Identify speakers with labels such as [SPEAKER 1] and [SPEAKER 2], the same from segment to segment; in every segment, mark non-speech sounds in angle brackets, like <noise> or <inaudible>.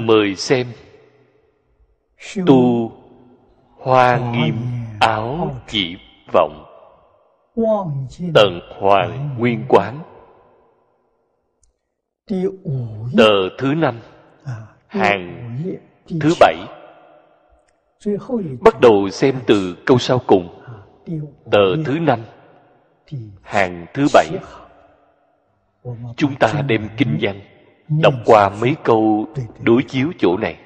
[SPEAKER 1] mời xem. Tu hoa nghiêm áo chỉ vọng. Tận hoàng nguyên quán. Tờ thứ năm. Hàng thứ bảy. Bắt đầu xem từ câu sau cùng. Tờ thứ năm. Hàng thứ bảy. chúng ta đem kinh văn đọc qua mấy câu đối chiếu chỗ này.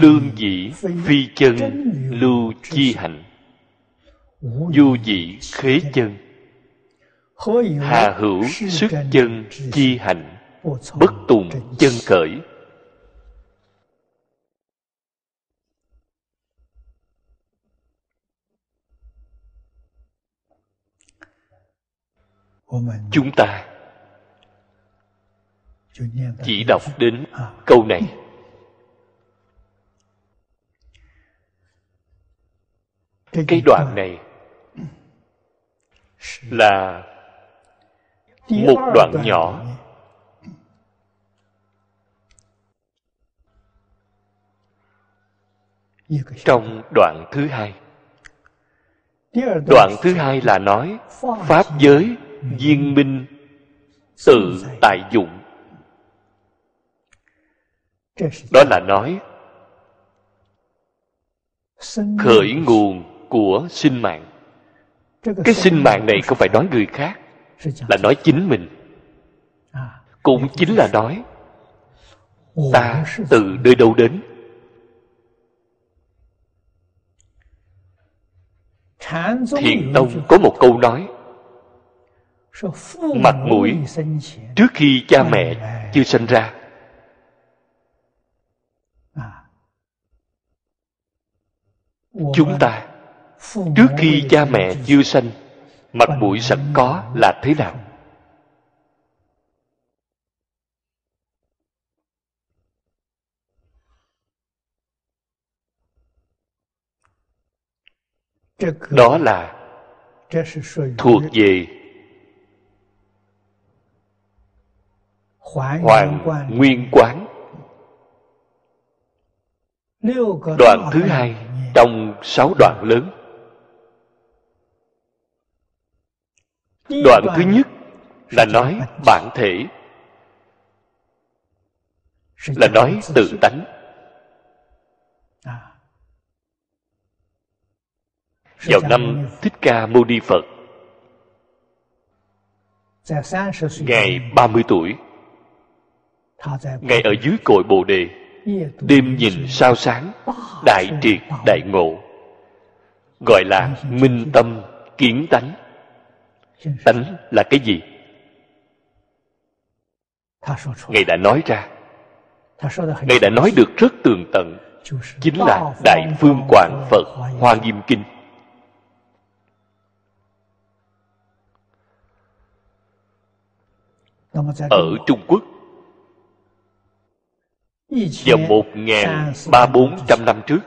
[SPEAKER 1] Lương dĩ phi chân lưu chi hạnh. Du dĩ khế chân. Hà hữu sức chân chi hạnh. Bất tùng chân cởi chúng ta chỉ đọc đến câu này. Cái đoạn này là một đoạn nhỏ. trong đoạn thứ hai. Đoạn thứ hai là nói pháp giới viên minh tự tại dụng đó là nói, khởi nguồn của sinh mạng. Cái sinh mạng này không phải nói người khác, là nói chính mình. Cũng chính là nói, ta từ nơi đâu đến? Thiền tông có một câu nói mặt mũi trước khi cha mẹ chưa sinh ra. Chúng ta, trước khi cha mẹ chưa sanh mặt mũi sẵn có là thế nào? Đó là thuộc về hoàng nguyên quán. Đoạn thứ hai trong sáu đoạn lớn. Đoạn thứ nhất là nói bản thể. Là nói tự tánh. Vào năm thích ca mâu ni phật. Ngày 30 tuổi Ngài ở dưới cội Bồ Đề, Đêm nhìn sao sáng, Đại triệt đại ngộ. Gọi là minh tâm kiến tánh. Tánh là cái gì? Ngài đã nói ra. Ngài đã nói được rất tường tận. Chính là Đại Phương Quảng Phật Hoa Nghiêm Kinh. Ở Trung Quốc vào một ngàn ba bốn trăm năm trước.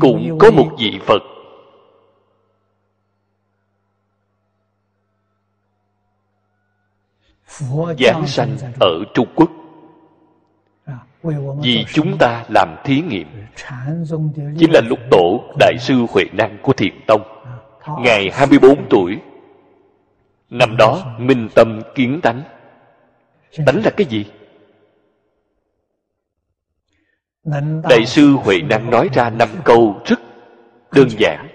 [SPEAKER 1] Cũng có một vị phật. Giáng sanh ở trung quốc. Vì chúng ta làm thí nghiệm. Chính là lúc tổ đại sư huệ năng của thiền tông. Ngài 24 tuổi năm đó, minh tâm kiến tánh. Tánh là cái gì? Đại sư huệ năng nói ra năm câu rất đơn giản.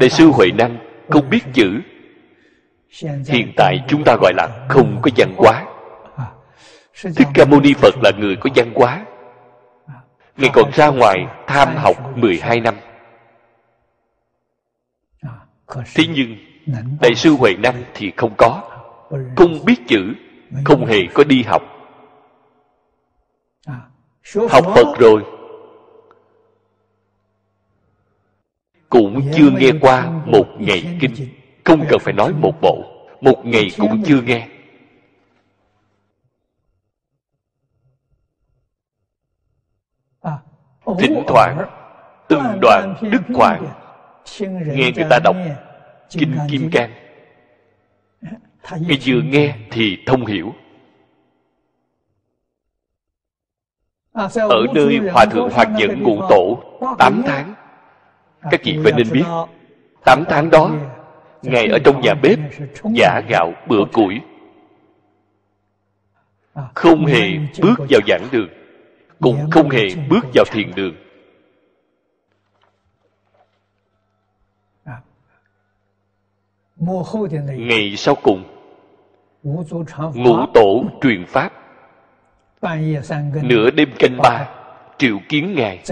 [SPEAKER 1] Đại sư huệ năng, không biết chữ. Hiện tại chúng ta gọi là không có văn hóa. Thích ca mâu ni phật là người có văn hóa. Ngài còn ra ngoài tham học 12 năm. Thế nhưng, Đại sư Huệ Năng thì không có. Không biết chữ, không hề có đi học. Học Phật rồi, cũng chưa nghe qua một ngày kinh. Không cần phải nói một bộ. Một ngày cũng chưa nghe. Thỉnh thoảng Từng đoạn Đức Quảng Nghe người ta đọc Kinh Kim Cang vừa nghe thì thông hiểu. Ở nơi Hòa Thượng Hoạt Dẫn ngụ tổ 8 tháng. Các chị phải nên biết 8 tháng đó Ngài ở trong nhà bếp Giả gạo bữa củi. Không hề bước vào giảng đường. Cũng không hề bước vào thiền đường ngày sau cùng ngũ tổ truyền pháp. nửa đêm canh ba triệu kiến ngài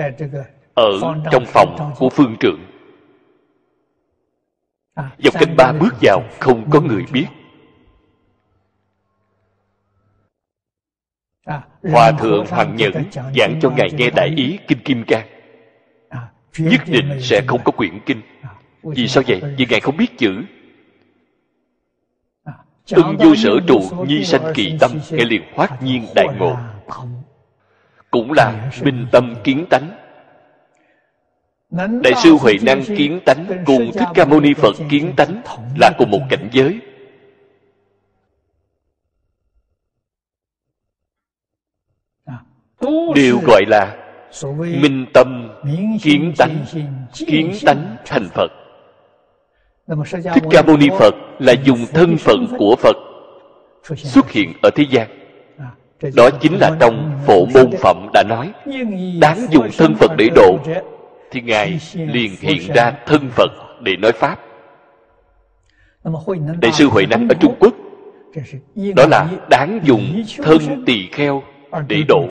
[SPEAKER 1] ở trong phòng của phương trưởng. dọc canh ba bước vào không có người biết. Hòa Thượng Hoàng Nhẫn giảng cho Ngài nghe đại ý Kinh Kim Cang Nhất định sẽ không có quyển kinh. Vì sao vậy? Vì Ngài không biết chữ Ưng vô sở trụ nhi sanh kỳ tâm Ngài liền hoát nhiên đại ngộ. Cũng là minh tâm kiến tánh. Đại sư Huệ Năng kiến tánh Cùng Thích Ca Mâu Ni Phật kiến tánh Là cùng một cảnh giới. Đều gọi là minh tâm kiến tánh kiến tánh thành phật thích ca mâu ni phật là dùng thân phận của phật xuất hiện. ở thế gian. Đó chính là trong phổ môn phẩm đã nói. Đáng dùng thân phật để độ thì ngài liền hiện ra thân phật để nói pháp. Đại sư huệ năng ở trung quốc. Đó là đáng dùng thân tỳ kheo để độ.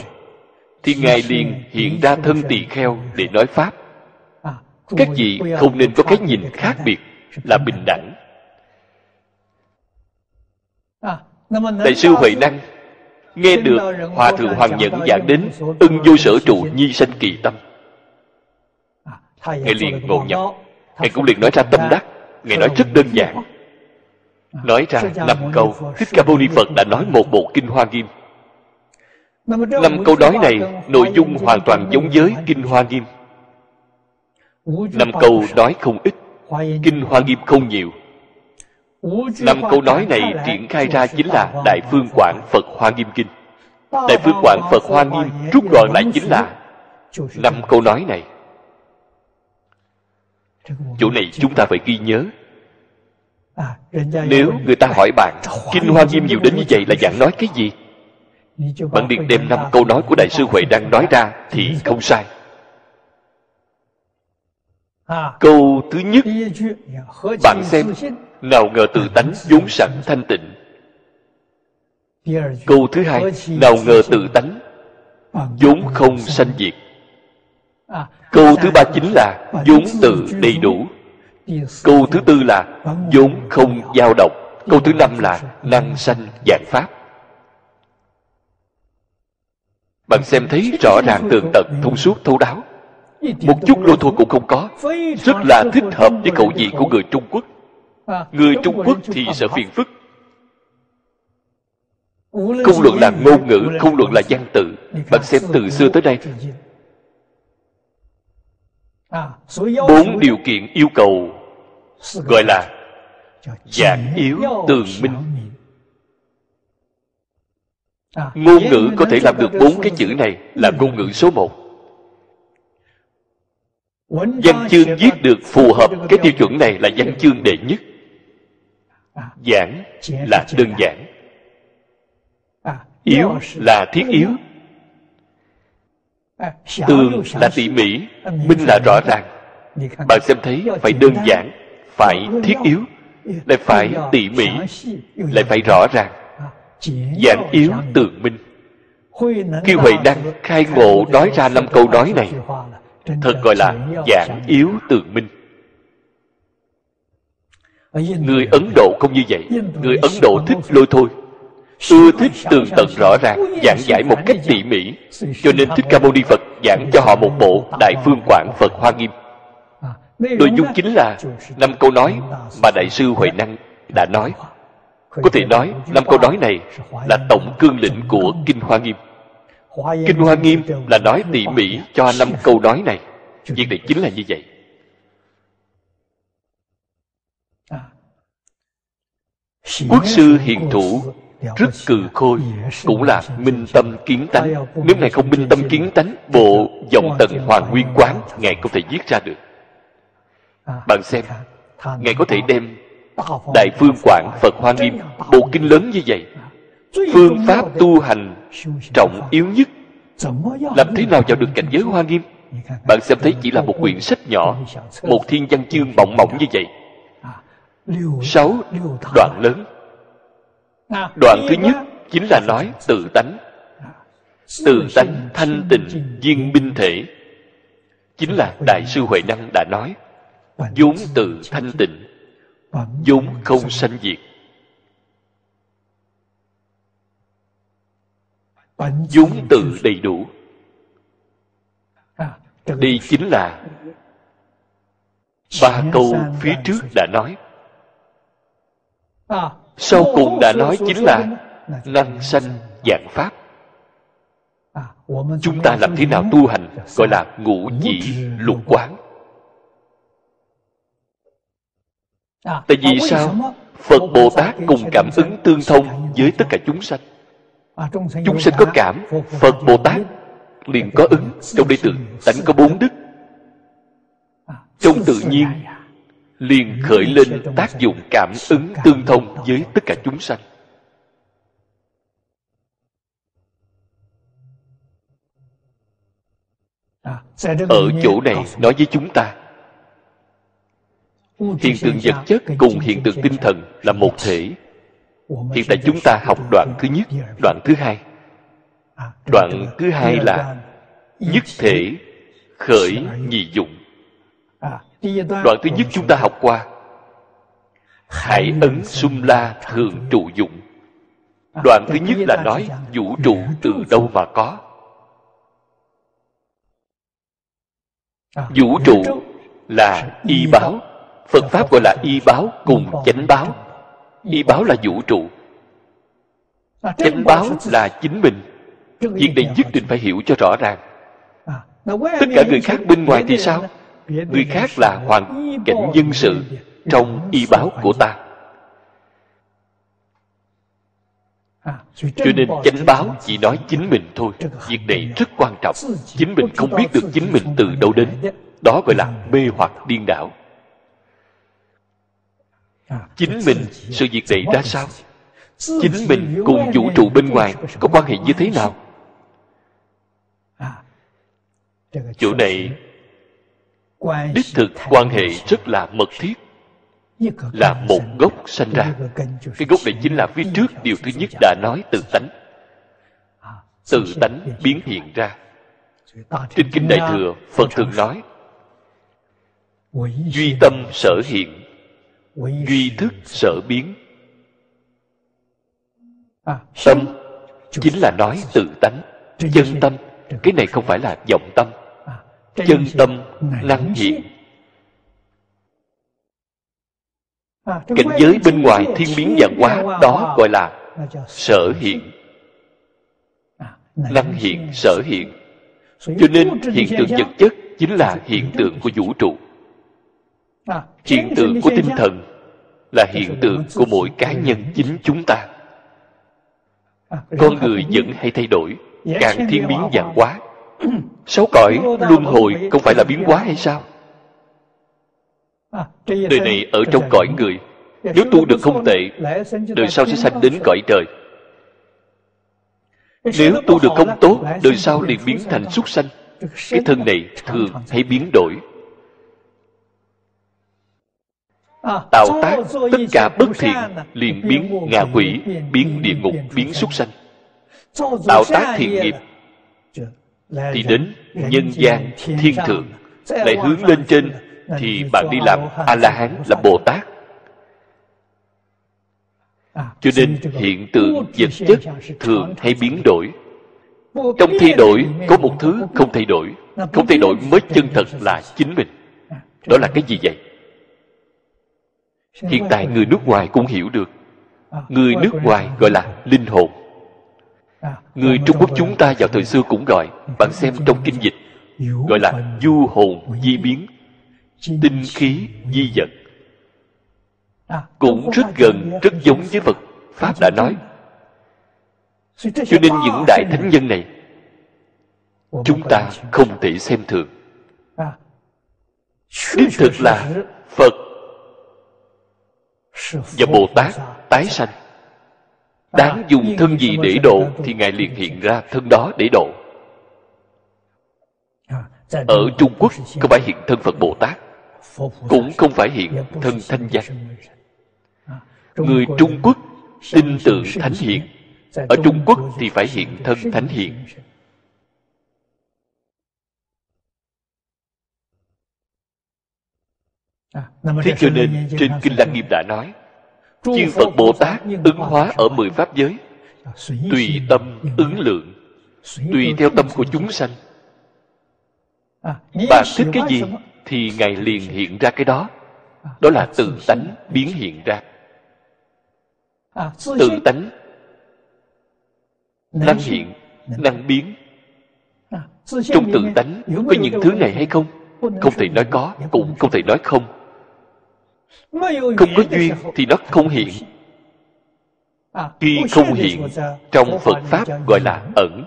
[SPEAKER 1] thì ngài liền hiện ra thân tỳ kheo để nói pháp. Các vị không nên có cái nhìn khác biệt là bình đẳng đại sư huệ năng nghe được hòa thượng hoàng nhẫn giảng đến ưng vô sở trụ nhi sanh kỳ tâm ngài liền ngộ nhập ngài cũng liền nói ra tâm đắc ngài nói rất đơn giản nói ra năm câu thích ca mâu ni phật đã nói một bộ kinh hoa nghiêm Năm câu nói này nội dung hoàn toàn giống với Kinh Hoa Nghiêm. Năm câu nói không ít, Kinh Hoa Nghiêm không nhiều. Năm câu nói này triển khai ra chính là Đại Phương Quảng Phật Hoa Nghiêm Kinh. Đại Phương Quảng Phật Hoa Nghiêm rút gọn lại chính là năm câu nói này. Chỗ này chúng ta phải ghi nhớ. Nếu người ta hỏi bạn Kinh Hoa Nghiêm nhiều đến như vậy là giảng nói cái gì? bạn liền đem năm câu nói của đại sư huệ đang nói ra thì không sai câu thứ nhất bạn xem nào ngờ tự tánh vốn sẵn thanh tịnh. Câu thứ hai nào ngờ tự tánh vốn không sanh diệt. Câu thứ ba chính là vốn tự đầy đủ. Câu thứ tư là vốn không dao động. Câu thứ năm là năng sanh dạng pháp. Bạn xem thấy rõ ràng tường tận thông suốt thấu đáo một chút lôi thôi cũng không có. Rất là thích hợp với khẩu vị của người trung quốc. Người trung quốc thì sợ phiền phức. Không luận là ngôn ngữ không luận là văn tự bạn xem từ xưa tới đây. Bốn điều kiện yêu cầu gọi là giảng yếu tường minh. À, ngôn ngữ có thể làm được bốn cái chữ này là ngôn ngữ số một văn chương viết được phù hợp cái tiêu chuẩn này là văn chương đệ nhất à, giảng là đơn giản à, yếu là thiết yếu tường là tỉ mỉ minh là rõ ràng bạn xem thấy phải đơn giản phải thiết yếu lại phải tỉ mỉ lại phải rõ ràng giảng yếu tường minh khi huệ năng khai ngộ nói ra năm câu nói này thật gọi là giảng yếu tường minh. Người ấn độ không như vậy người ấn độ thích lôi thôi. Ưa thích tường tận rõ ràng giảng giải một cách tỉ mỉ. Cho nên thích ca mâu ni phật giảng cho họ một bộ đại phương quảng phật hoa nghiêm. Nội dung chính là năm câu nói mà đại sư huệ năng đã nói. có thể nói năm câu nói này là tổng cương lĩnh của kinh hoa nghiêm kinh hoa nghiêm là nói tỉ mỉ cho năm câu nói này. Việc này chính là như vậy. Quốc sư hiền thủ, rất cừ khôi, cũng là minh tâm kiến tánh. Nếu ngài không minh tâm kiến tánh, bộ dòng tần hoàng nguyên quán ngài không thể viết ra được. Bạn xem, ngài có thể đem đại phương quảng phật hoa nghiêm bộ kinh lớn như vậy phương pháp tu hành trọng yếu nhất. Làm thế nào vào được cảnh giới hoa nghiêm? Bạn xem thấy chỉ là một quyển sách nhỏ một thiên văn chương mỏng mỏng như vậy. sáu đoạn lớn. Đoạn thứ nhất chính là nói tự tánh. Tự tánh thanh tịnh viên minh thể. Chính là đại sư huệ năng đã nói vốn tự thanh tịnh vốn không sanh diệt vốn tự đầy đủ. Đây chính là ba câu phía trước đã nói. Sau cùng đã nói chính là năng sanh dạng pháp. Chúng ta làm thế nào tu hành gọi là ngũ nhị lục quán. Tại vì sao? phật bồ tát cùng cảm ứng tương thông với tất cả chúng sanh chúng sanh có cảm phật bồ tát liền có ứng trong đây tự tánh có bốn đức. Trong tự nhiên liền khởi lên tác dụng cảm ứng tương thông với tất cả chúng sanh. Ở chỗ này nói với chúng ta. Hiện tượng vật chất cùng hiện tượng tinh thần là một thể hiện tại chúng ta học đoạn thứ nhất đoạn thứ hai. Đoạn thứ hai là nhất thể khởi nhị dụng. Đoạn thứ nhất chúng ta học qua. Hải ấn sum la thường trụ dụng. đoạn thứ nhất là nói vũ trụ từ đâu mà có. Vũ trụ là y báo. phật pháp gọi là y báo cùng chánh báo y báo là vũ trụ. Chánh báo là chính mình. Việc này nhất định phải hiểu cho rõ ràng. Tất cả người khác bên ngoài thì sao? Người khác là hoàn cảnh dân sự trong y báo của ta. Cho nên chánh báo chỉ nói chính mình thôi. Việc này rất quan trọng. Chính mình không biết được chính mình từ đâu đến. Đó gọi là mê hoặc điên đảo chính mình, sự việc này ra sao? Chính mình cùng vũ trụ bên ngoài có quan hệ như thế nào? Chỗ này đích thực quan hệ rất là mật thiết, là một gốc sanh ra. Cái gốc này chính là phía trước điều thứ nhất đã nói từ tánh. Từ tánh biến hiện ra. Trên kinh đại thừa, phật thường nói, duy tâm sở hiện duy thức sở biến. Tâm chính là nói tự tánh chân tâm. cái này không phải là vọng tâm. Chân tâm năng hiện. Cảnh giới bên ngoài thiên biến dạng hóa đó gọi là sở hiện. Năng hiện sở hiện. Cho nên hiện tượng vật chất chính là hiện tượng của vũ trụ hiện tượng của tinh thần là hiện tượng của mỗi cá nhân chính chúng ta. Con người vẫn hay thay đổi càng thiên biến dạng hóa <clears throat> sáu cõi luân hồi không phải là biến hóa hay sao? Đời này ở trong cõi người nếu tu được không tệ đời sau sẽ sanh đến cõi trời. Nếu tu được không tốt đời sau liền biến thành súc sanh. Cái thân này thường hay biến đổi tạo tác tất cả bất thiện liền biến ngạ quỷ biến địa ngục biến súc sanh. Tạo tác thiện nghiệp. Thì đến nhân gian thiên thượng lại hướng lên trên thì bạn đi làm a la hán là bồ tát cho nên hiện tượng vật chất thường hay biến đổi. Trong thay đổi có một thứ không thay đổi không thay đổi mới chân thật là chính mình. Đó là cái gì vậy hiện tại người nước ngoài cũng hiểu được. Người nước ngoài gọi là linh hồn. Người trung quốc chúng ta vào thời xưa cũng gọi bạn xem trong kinh dịch gọi là du hồn di biến tinh khí di vật. Cũng rất gần rất giống với phật. Pháp đã nói. Cho nên những đại thánh nhân này chúng ta không thể xem thường. Đích thực là phật và bồ tát tái sanh đáng dùng thân gì để độ thì ngài liền hiện ra thân đó để độ ở trung quốc không phải hiện thân phật bồ tát cũng không phải hiện thân thanh văn người trung quốc tin tưởng thánh hiện ở trung quốc thì phải hiện thân thánh hiện thế cho nên trên kinh lăng nghiêm đã nói chư phật bồ tát ứng hóa ở mười pháp giới tùy tâm ứng lượng tùy theo tâm của chúng sanh. Bạn thích cái gì thì ngài liền hiện ra cái đó. Đó là tự tánh biến hiện ra. Tự tánh năng hiện năng biến. Trong tự tánh có những thứ này hay không? Không thể nói có cũng không thể nói không không có duyên thì nó không hiện. Khi không hiện trong phật pháp gọi là ẩn.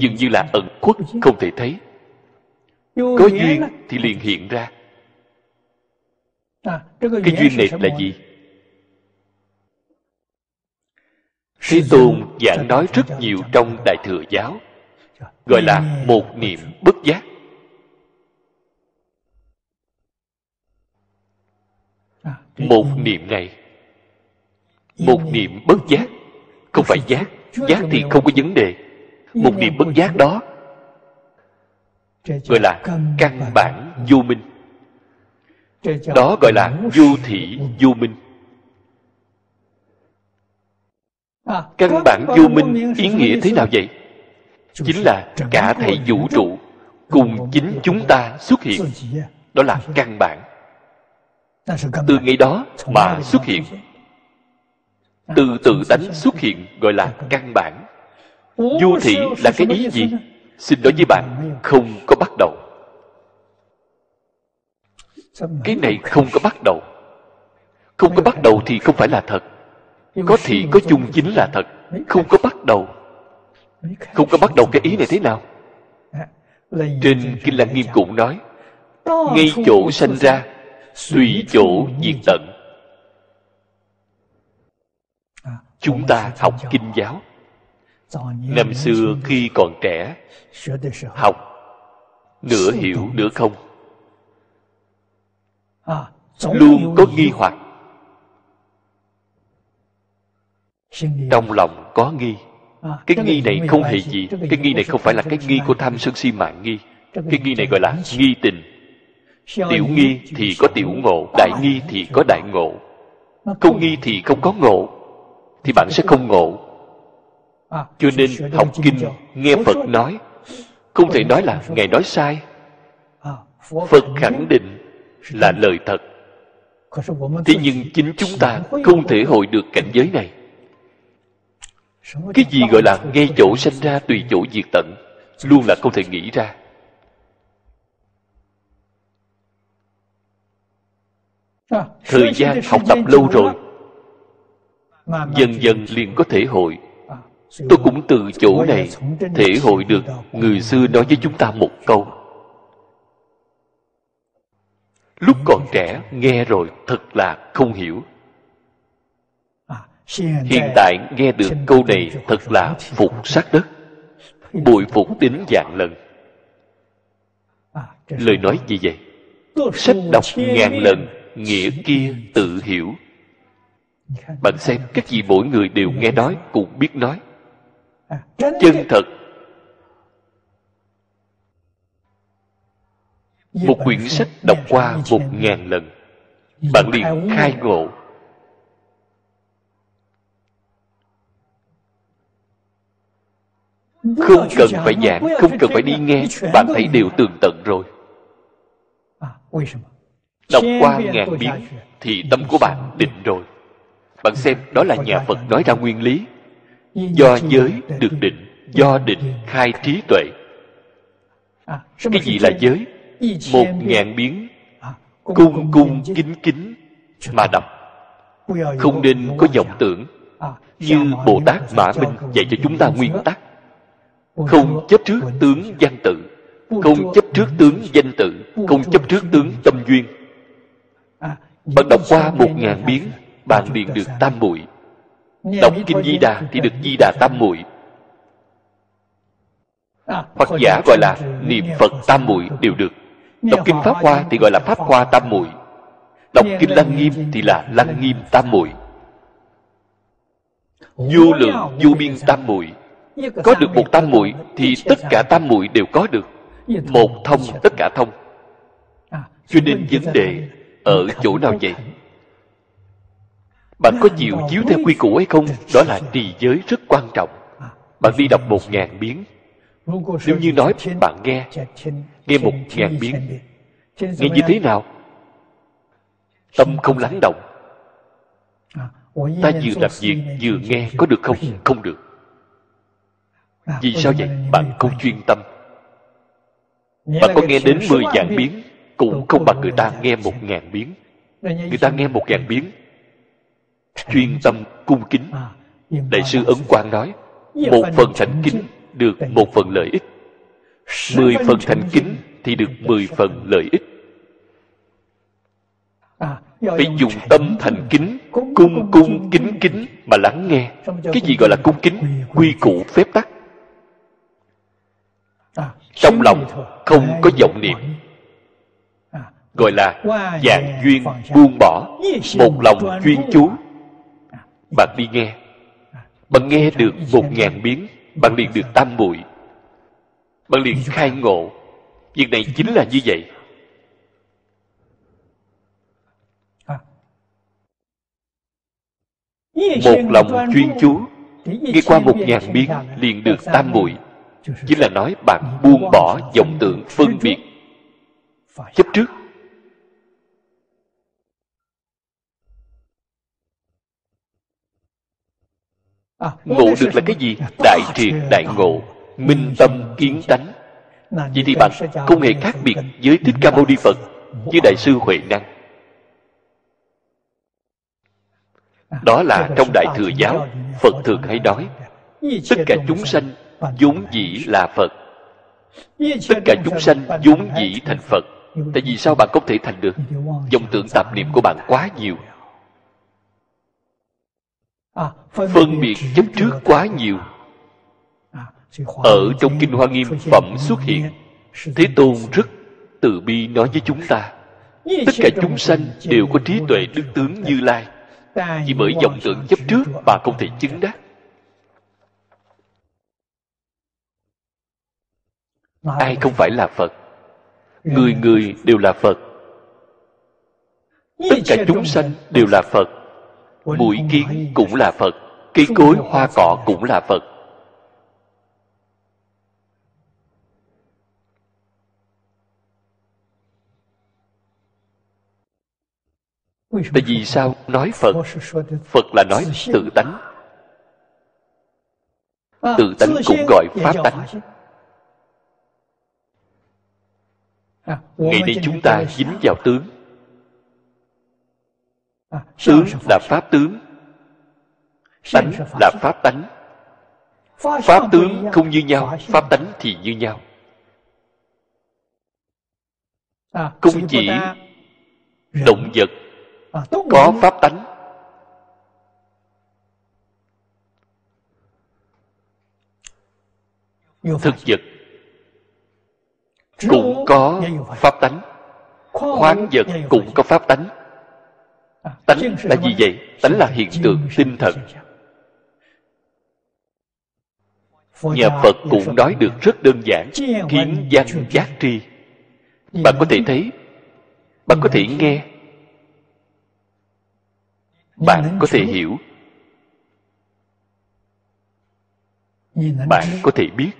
[SPEAKER 1] Dường như là ẩn khuất không thể thấy. Có duyên thì liền hiện ra. Cái duyên này là gì? thế tôn giảng nói rất nhiều trong đại thừa giáo gọi là một niệm bất giác một niệm này, một niệm bất giác, không phải giác giác thì không có vấn đề. Một niệm bất giác đó gọi là căn bản vô minh. Đó gọi là vô thị vô minh. Căn bản vô minh ý nghĩa thế nào vậy? Chính là cả thảy vũ trụ cùng chính chúng ta xuất hiện. Đó là căn bản từ ngày đó mà xuất hiện. từ tự tánh xuất hiện gọi là căn bản. vô thị là cái ý gì? xin nói với bạn không có bắt đầu. Cái này không có bắt đầu. Không có bắt đầu thì không phải là thật. Có thị có chung chính là thật. Không có bắt đầu. không có bắt đầu cái ý này thế nào? Trên kinh lăng nghiêm cũng nói ngay chỗ sanh ra suy chỗ diệt tận. Chúng ta học kinh giáo. Năm xưa khi còn trẻ, học nửa hiểu nửa không. Luôn có nghi hoặc. Trong lòng có nghi. Cái nghi này không hề gì. Cái nghi này không phải là cái nghi của tham sân si mạng nghi. Cái nghi này gọi là nghi tình tiểu nghi thì có tiểu ngộ đại nghi thì có đại ngộ. Không nghi thì không có ngộ thì bạn sẽ không ngộ. Cho nên học kinh nghe phật nói không thể nói là ngài nói sai. Phật khẳng định là lời thật. Thế nhưng chính chúng ta không thể hội được cảnh giới này. Cái gì gọi là ngay chỗ sanh ra tùy chỗ diệt tận luôn là không thể nghĩ ra <laughs> thời gian học tập lâu rồi. Dần dần liền có thể hội. Tôi cũng từ chỗ này thể hội được người xưa nói với chúng ta một câu. Lúc còn trẻ nghe rồi thật là không hiểu. Hiện tại nghe được câu này thật là phục sát đất. Bội phục tính dạng lần. Lời nói gì vậy sách đọc ngàn lần nghĩa kia tự hiểu. Bạn xem, các gì mỗi người đều nghe nói cũng biết nói. Chân thật. Một quyển sách đọc qua một ngàn lần. Bạn liền khai ngộ. Không cần phải giảng, không cần phải đi nghe, bạn thấy đều tường tận rồi đọc qua ngàn biến thì tâm của bạn định rồi. Bạn xem đó là nhà phật nói ra nguyên lý. Do giới được định do định khai trí tuệ. Cái gì là giới? một ngàn biến cung cung kính kính mà đọc. Không nên có vọng tưởng như bồ tát mã minh dạy cho chúng ta nguyên tắc. Không chấp trước tướng văn tự. Không chấp trước tướng danh tự. Không chấp trước tướng tâm duyên bạn đọc qua một ngàn biến bạn liền được tam muội. Đọc kinh di đà thì được di đà tam muội. Hoặc giả gọi là niệm phật tam muội đều được. Đọc kinh pháp hoa thì gọi là pháp hoa tam muội. Đọc kinh lăng nghiêm thì là lăng nghiêm tam muội. Vô lượng vô biên tam muội. Có được một tam muội thì tất cả tam muội đều có được. Một thông tất cả thông. Cho nên vấn đề ở chỗ nào vậy? bạn có chịu chiếu theo quy củ hay không? Đó là trì giới rất quan trọng. Bạn đi đọc một ngàn biến. Nếu như nói bạn nghe nghe một ngàn biến nghe như thế nào? Tâm không lắng động. Ta vừa làm việc vừa nghe có được không? Không được. Vì sao vậy? Bạn không chuyên tâm. Bạn có nghe đến mười vạn biến cũng không bằng người ta nghe một ngàn biến người ta nghe một ngàn biến chuyên tâm cung kính. Đại sư ấn quang nói một phần thành kính được một phần lợi ích. Mười phần thành kính thì được mười phần lợi ích. Phải dùng tâm thành kính cung cung kính kính mà lắng nghe. Cái gì gọi là cung kính? quy củ phép tắc. Trong lòng không có vọng niệm gọi là dạng duyên buông bỏ một lòng chuyên chú. Bạn đi nghe. bạn nghe được một ngàn biến bạn liền được tam muội. Bạn liền khai ngộ. Việc này chính là như vậy. Một lòng chuyên chú. Nghe qua một ngàn biến liền được tam muội. chính là nói bạn buông bỏ vọng tượng phân biệt. chấp trước ngộ được là cái gì? đại triệt đại ngộ minh tâm kiến tánh. vậy thì bạn không hề khác biệt với thích ca mâu ni phật với đại sư huệ năng. Đó là trong đại thừa giáo phật thường hay nói tất cả chúng sanh vốn dĩ là phật. Tất cả chúng sanh vốn dĩ thành phật. Tại vì sao bạn không thể thành được? Dòng tưởng tạp niệm của bạn quá nhiều phân biệt chấp trước quá nhiều. Ở trong kinh hoa nghiêm phẩm xuất hiện. Thế tôn rất từ bi nói với chúng ta. Tất cả chúng sanh đều có trí tuệ đức tướng như lai. Chỉ bởi vọng tưởng chấp trước mà không thể chứng đắc. Ai không phải là phật? Người người đều là phật. Tất cả chúng sanh đều là phật mũi kiến cũng là phật cây cối hoa cỏ cũng là phật. Tại vì sao nói phật? Phật là nói tự tánh. Tự tánh cũng gọi pháp tánh. Ngày nay chúng ta dính vào tướng tướng là pháp tướng. Tánh là pháp tánh. Pháp tướng không như nhau pháp tánh thì như nhau. Không chỉ động vật có pháp tánh. Thực vật cũng có pháp tánh. Khoáng vật cũng có pháp tánh tánh là gì vậy? tánh là hiện tượng tinh thần. nhà phật cũng nói được rất đơn giản kiến văn giác tri. Bạn có thể thấy bạn có thể nghe. Bạn có thể hiểu. Bạn có thể biết.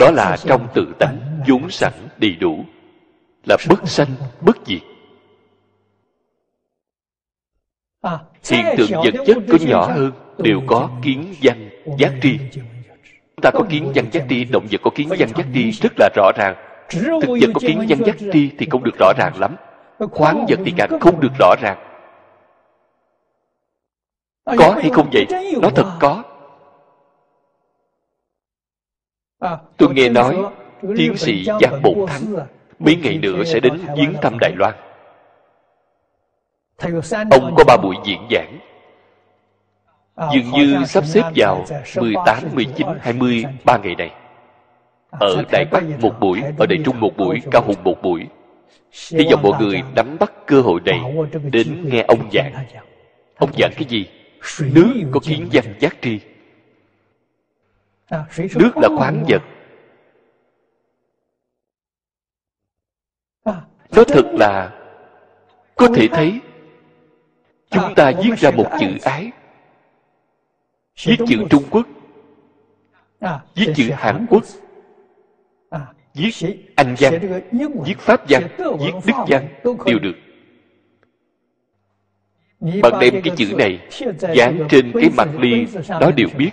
[SPEAKER 1] Đó là trong tự tánh vốn sẵn đầy đủ là bất sanh bất diệt hiện tượng vật chất có nhỏ hơn đều có kiến văn giác tri chúng ta có kiến văn giác tri động vật có kiến văn giác tri rất là rõ ràng. thực vật có kiến văn giác tri thì không được rõ ràng lắm. khoáng vật thì càng không được rõ ràng. Có hay không vậy? nó thật có. Tôi nghe nói tiến sĩ giác bổn thắng mấy ngày nữa sẽ đến viếng thăm đài loan ông có ba buổi diễn giảng dường như sắp xếp vào 18, 19, 20, ba ngày này. Ở Đại Bắc một buổi, ở Đại Trung một buổi, Cao Hùng một buổi. Hy vọng mọi người nắm bắt cơ hội này đến nghe ông giảng. Ông giảng cái gì? Nước có kiến văn giác tri. Nước là khoáng vật. Nó thật là có thể thấy chúng ta viết ra một chữ ái. Viết chữ trung quốc. Viết chữ hàn quốc. Viết anh văn. Viết pháp văn. Viết đức văn. Đều được. Bạn đem cái chữ này dán trên cái mặt ly, nó đều biết.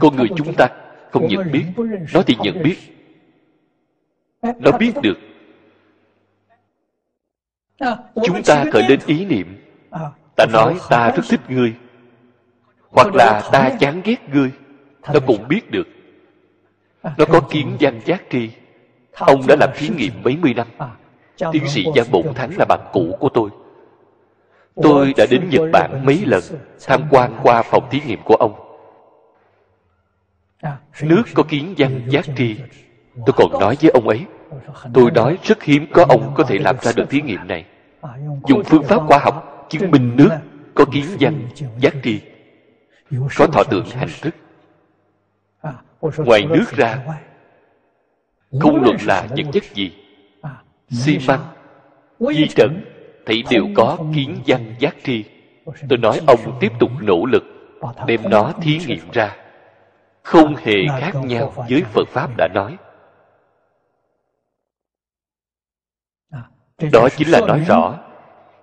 [SPEAKER 1] Con người chúng ta không nhận biết, nó thì nhận biết. Nó biết được. Chúng ta khởi lên ý niệm ta nói ta rất thích ngươi. Hoặc là ta chán ghét ngươi. Nó cũng biết được. Nó có kiến văn giác tri. Ông đã làm thí nghiệm mấy mươi năm. Tiến sĩ giang bổn thắng là bạn cũ của tôi. Tôi đã đến nhật bản mấy lần tham quan qua phòng thí nghiệm của ông. Nước có kiến văn giác tri. tôi còn nói với ông ấy tôi nói rất hiếm có ông có thể làm ra được thí nghiệm này. Dùng phương pháp khoa học chứng minh nước, có kiến văn giác tri, có thọ tượng hành thức. Ngoài nước ra, không luận là những chất gì? Xi măng, di trần, thì đều có kiến văn giác tri. Tôi nói ông tiếp tục nỗ lực, đem nó thí nghiệm ra. Không hề khác nhau với phật pháp đã nói. Đó chính là nói rõ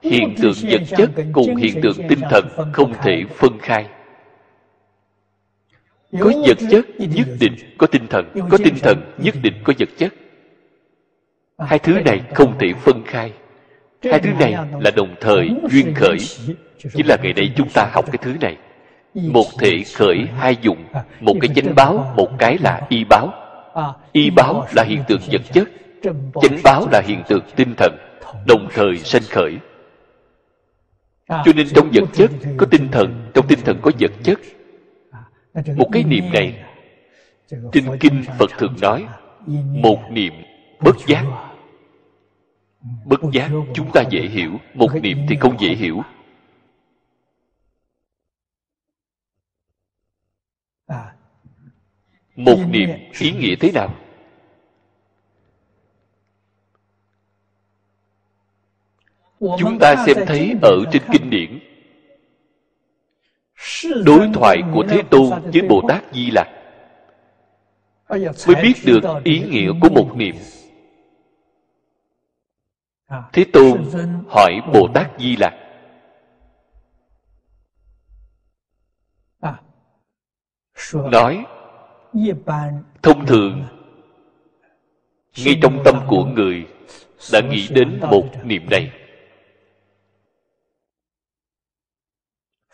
[SPEAKER 1] hiện tượng vật chất cùng hiện tượng tinh thần không thể phân khai. Có vật chất nhất định có tinh thần có tinh thần nhất định có vật chất. Hai thứ này không thể phân khai. Hai thứ này là đồng thời duyên khởi. chính là ngày nay chúng ta học cái thứ này. Một thể khởi hai dụng một cái chánh báo một cái là y báo. Y báo là hiện tượng vật chất chánh báo là hiện tượng tinh thần đồng thời sanh khởi cho nên trong vật chất có tinh thần trong tinh thần có vật chất. Một cái niệm này trên kinh phật thường nói một niệm bất giác. Bất giác chúng ta dễ hiểu. Một niệm thì không dễ hiểu. Một niệm ý nghĩa thế nào chúng ta xem thấy ở trên kinh điển đối thoại của thế tôn với bồ tát di lặc. Mới biết được ý nghĩa của một niệm. Thế tôn hỏi bồ tát di lặc. Nói thông thường ngay trong tâm của người đã nghĩ đến một niệm này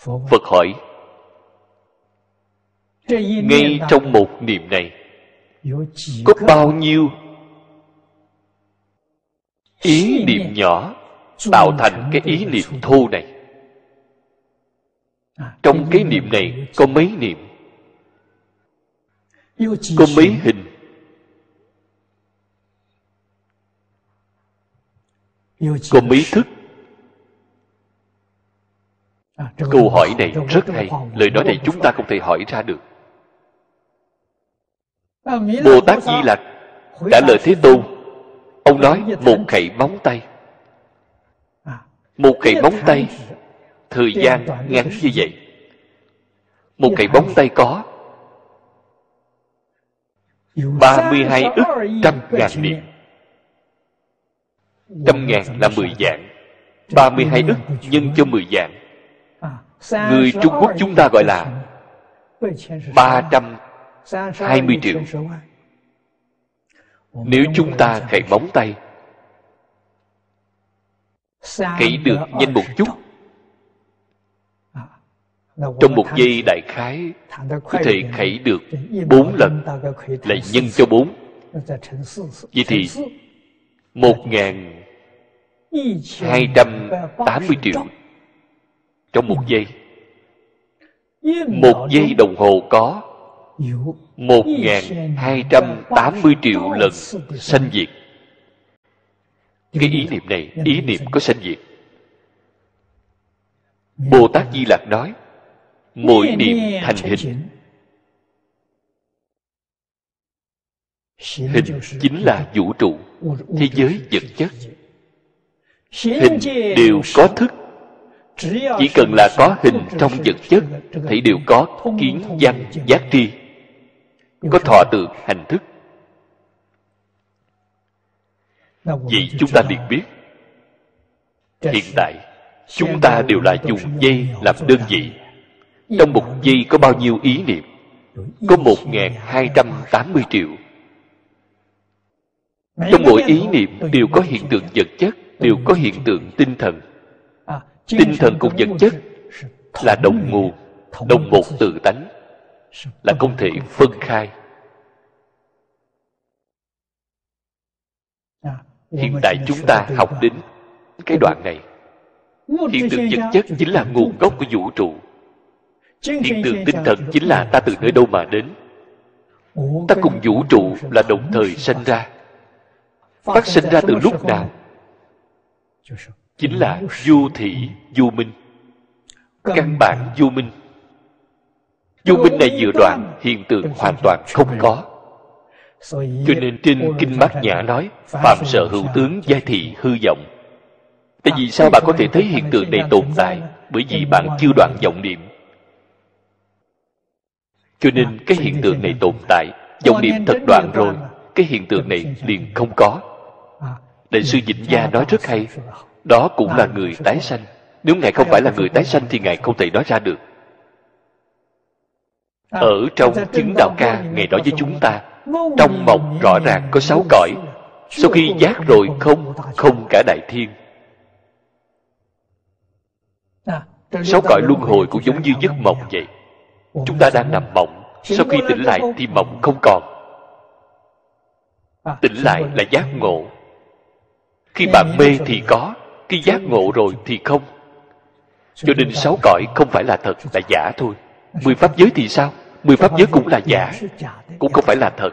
[SPEAKER 1] phật hỏi ngay trong một niệm này có bao nhiêu ý niệm nhỏ tạo thành cái ý niệm thô này? Trong cái niệm này có mấy niệm? Có mấy hình? Có mấy thức câu hỏi này rất hay. lời nói này chúng ta không thể hỏi ra được. Bồ tát di lặc trả lời thế tôn ông nói một khẩy móng tay. Một khẩy móng tay thời gian ngắn như vậy. Một khẩy móng tay có 32 ức trăm ngàn niệm Trăm ngàn là 10 dạng. 32 ức nhân cho 10 dạng Người Trung Quốc chúng ta gọi là 320 triệu. Nếu chúng ta khẩy móng tay Khẩy được nhanh một chút. Trong một giây đại khái Có thể khẩy được 4 lần Lại nhân cho 4 Vậy thì 1.280 triệu Trong một giây. Một giây đồng hồ có 1.280 triệu lần sanh diệt. Cái ý niệm này, ý niệm có sanh diệt. Bồ Tát Di Lặc nói Mỗi niệm thành hình. Hình chính là vũ trụ Thế giới vật chất. Hình đều có thức chỉ cần là có hình trong vật chất, Thì đều có kiến văn giác tri. Có thọ tượng hành thức. Vậy chúng ta liền biết, Hiện tại Chúng ta đều là dùng dây làm đơn vị. Trong một giây có bao nhiêu ý niệm? Có 1.280 triệu. Trong mỗi ý niệm đều có hiện tượng vật chất, đều có hiện tượng tinh thần tinh thần cùng vật chất là đồng nguồn đồng một tự tánh là không thể phân khai. Hiện tại chúng ta học đến cái đoạn này. Hiện tượng vật chất chính là nguồn gốc của vũ trụ. Hiện tượng tinh thần chính là ta từ nơi đâu mà đến. Ta cùng vũ trụ là đồng thời sanh ra. phát sinh ra từ lúc nào chính là vô thị vô minh. Căn bản vô minh. Vô minh này vừa đoạn hiện tượng hoàn toàn không có. Cho nên trên kinh bát nhã nói phạm sở hữu tướng giai thị hư vọng. Tại vì sao bạn có thể thấy hiện tượng này tồn tại? Bởi vì bạn chưa đoạn vọng niệm. Cho nên cái hiện tượng này tồn tại vọng niệm thật đoạn rồi cái hiện tượng này liền không có. Đại sư Vịnh Gia nói rất hay Đó cũng là người tái sanh. Nếu Ngài không phải là người tái sanh Thì Ngài không thể nói ra được. Ở trong chứng đạo ca Ngài nói với chúng ta Trong mộng rõ ràng có sáu cõi. Sau khi giác rồi không Không cả đại thiên. Sáu cõi luân hồi cũng giống như giấc mộng vậy. Chúng ta đang nằm mộng Sau khi tỉnh lại thì mộng không còn. Tỉnh lại là giác ngộ. Khi bạn mê thì có khi giác ngộ rồi thì không. Cho nên sáu cõi không phải là thật, là giả thôi. Mười pháp giới thì sao? Mười pháp giới cũng là giả, cũng không phải là thật.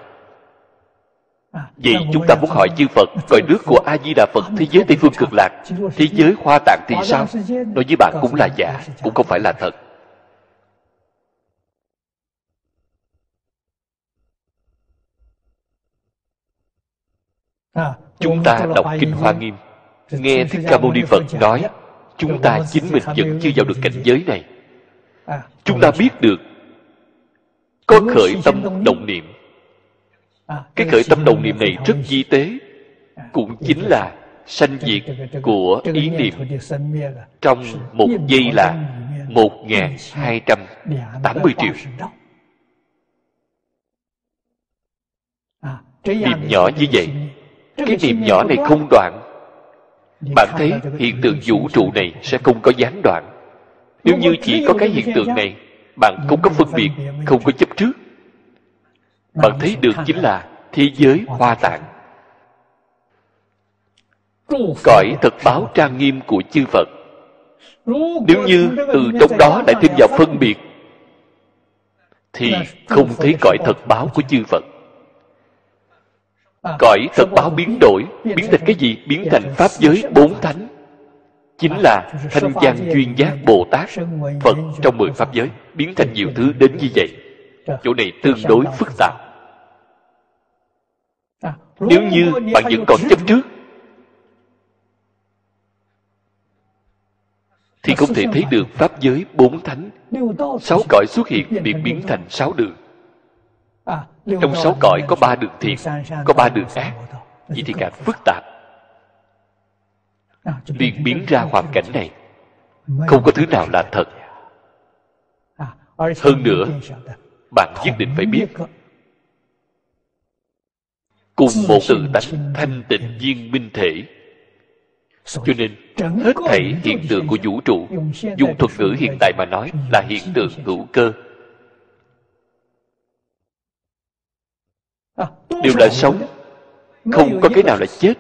[SPEAKER 1] Vậy chúng ta muốn hỏi chư phật, cõi nước của a di đà phật thế giới tây phương cực lạc, thế giới hoa tạng thì sao? Nói với bạn cũng là giả, cũng không phải là thật. Chúng ta đọc kinh hoa nghiêm nghe thích ca mâu ni phật nói chúng ta chính mình vẫn chưa vào được cảnh giới này. Chúng ta biết được có khởi tâm động niệm. Cái khởi tâm động niệm này rất di tế cũng chính là sanh diệt của ý niệm. trong một giây là một nghìn hai trăm tám mươi triệu. Niệm nhỏ như vậy. cái niệm nhỏ này không đoạn bạn thấy hiện tượng vũ trụ này sẽ không có gián đoạn. Nếu như chỉ có cái hiện tượng này bạn không có phân biệt không có chấp trước. Bạn thấy được chính là thế giới hoa tạng. Cõi thật báo trang nghiêm của chư phật. Nếu như từ trong đó lại thêm vào phân biệt thì không thấy cõi thật báo của chư phật cõi thật báo biến đổi biến thành cái gì biến thành pháp giới bốn thánh chính là thanh văn chuyên giác bồ tát phật trong mười pháp giới biến thành nhiều thứ đến như vậy chỗ này tương đối phức tạp nếu như bạn vẫn còn chấp trước thì không thể thấy được pháp giới bốn thánh sáu cõi xuất hiện liền biến thành sáu đường trong sáu cõi có ba đường thiện có ba đường ác. Vậy thì càng phức tạp. Liền biến ra hoàn cảnh này. Không có thứ nào là thật. Hơn nữa bạn nhất định phải biết. Cùng một tự tánh thanh tịnh viên minh thể. Cho nên hết thảy hiện tượng của vũ trụ dùng thuật ngữ hiện tại mà nói là hiện tượng hữu cơ đều là sống. Không có cái nào là chết.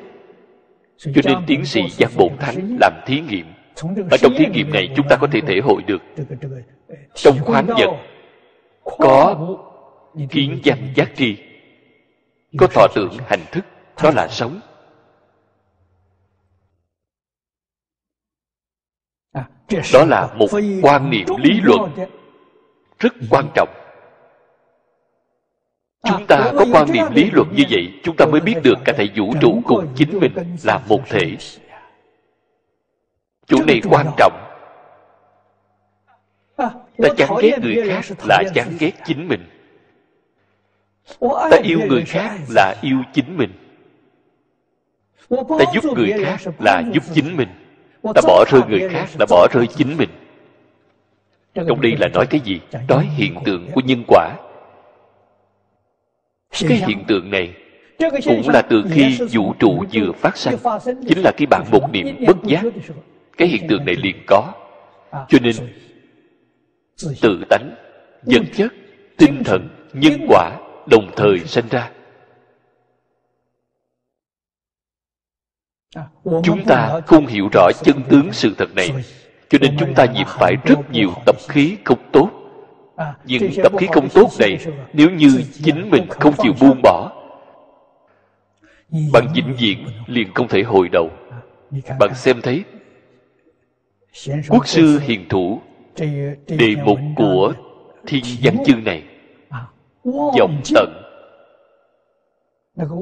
[SPEAKER 1] Cho nên tiến sĩ giác bổn thánh làm thí nghiệm. Ở trong thí nghiệm này chúng ta có thể thể hội được. Trong khoáng vật, có kiến văn giác tri, có thọ tưởng hành thức, đó là sống. Đó là một quan niệm lý luận rất quan trọng chúng ta có quan niệm lý luận như vậy chúng ta mới biết được cả thầy vũ trụ cùng chính mình là một thể. chỗ này quan trọng. Ta chán ghét người khác là chán ghét chính mình. Ta yêu người khác là yêu chính mình. Ta giúp người khác là giúp chính mình. Ta bỏ rơi người khác là bỏ rơi chính mình. trong đây là nói cái gì? nói hiện tượng của nhân quả cái hiện tượng này cũng là từ khi vũ trụ vừa phát sinh chính là cái bạn một niệm bất giác. Cái hiện tượng này liền có. Cho nên tự tánh vật chất tinh thần nhân quả đồng thời sinh ra. Chúng ta không hiểu rõ chân tướng sự thật này. cho nên chúng ta nhiễm phải rất nhiều tập khí không tốt nhưng tập khí không tốt này nếu như chính mình không chịu buông bỏ bạn vĩnh viễn liền không thể hồi đầu. Bạn xem thấy quốc sư hiền thủ đề mục của thiên văn chương này. Dòng tận.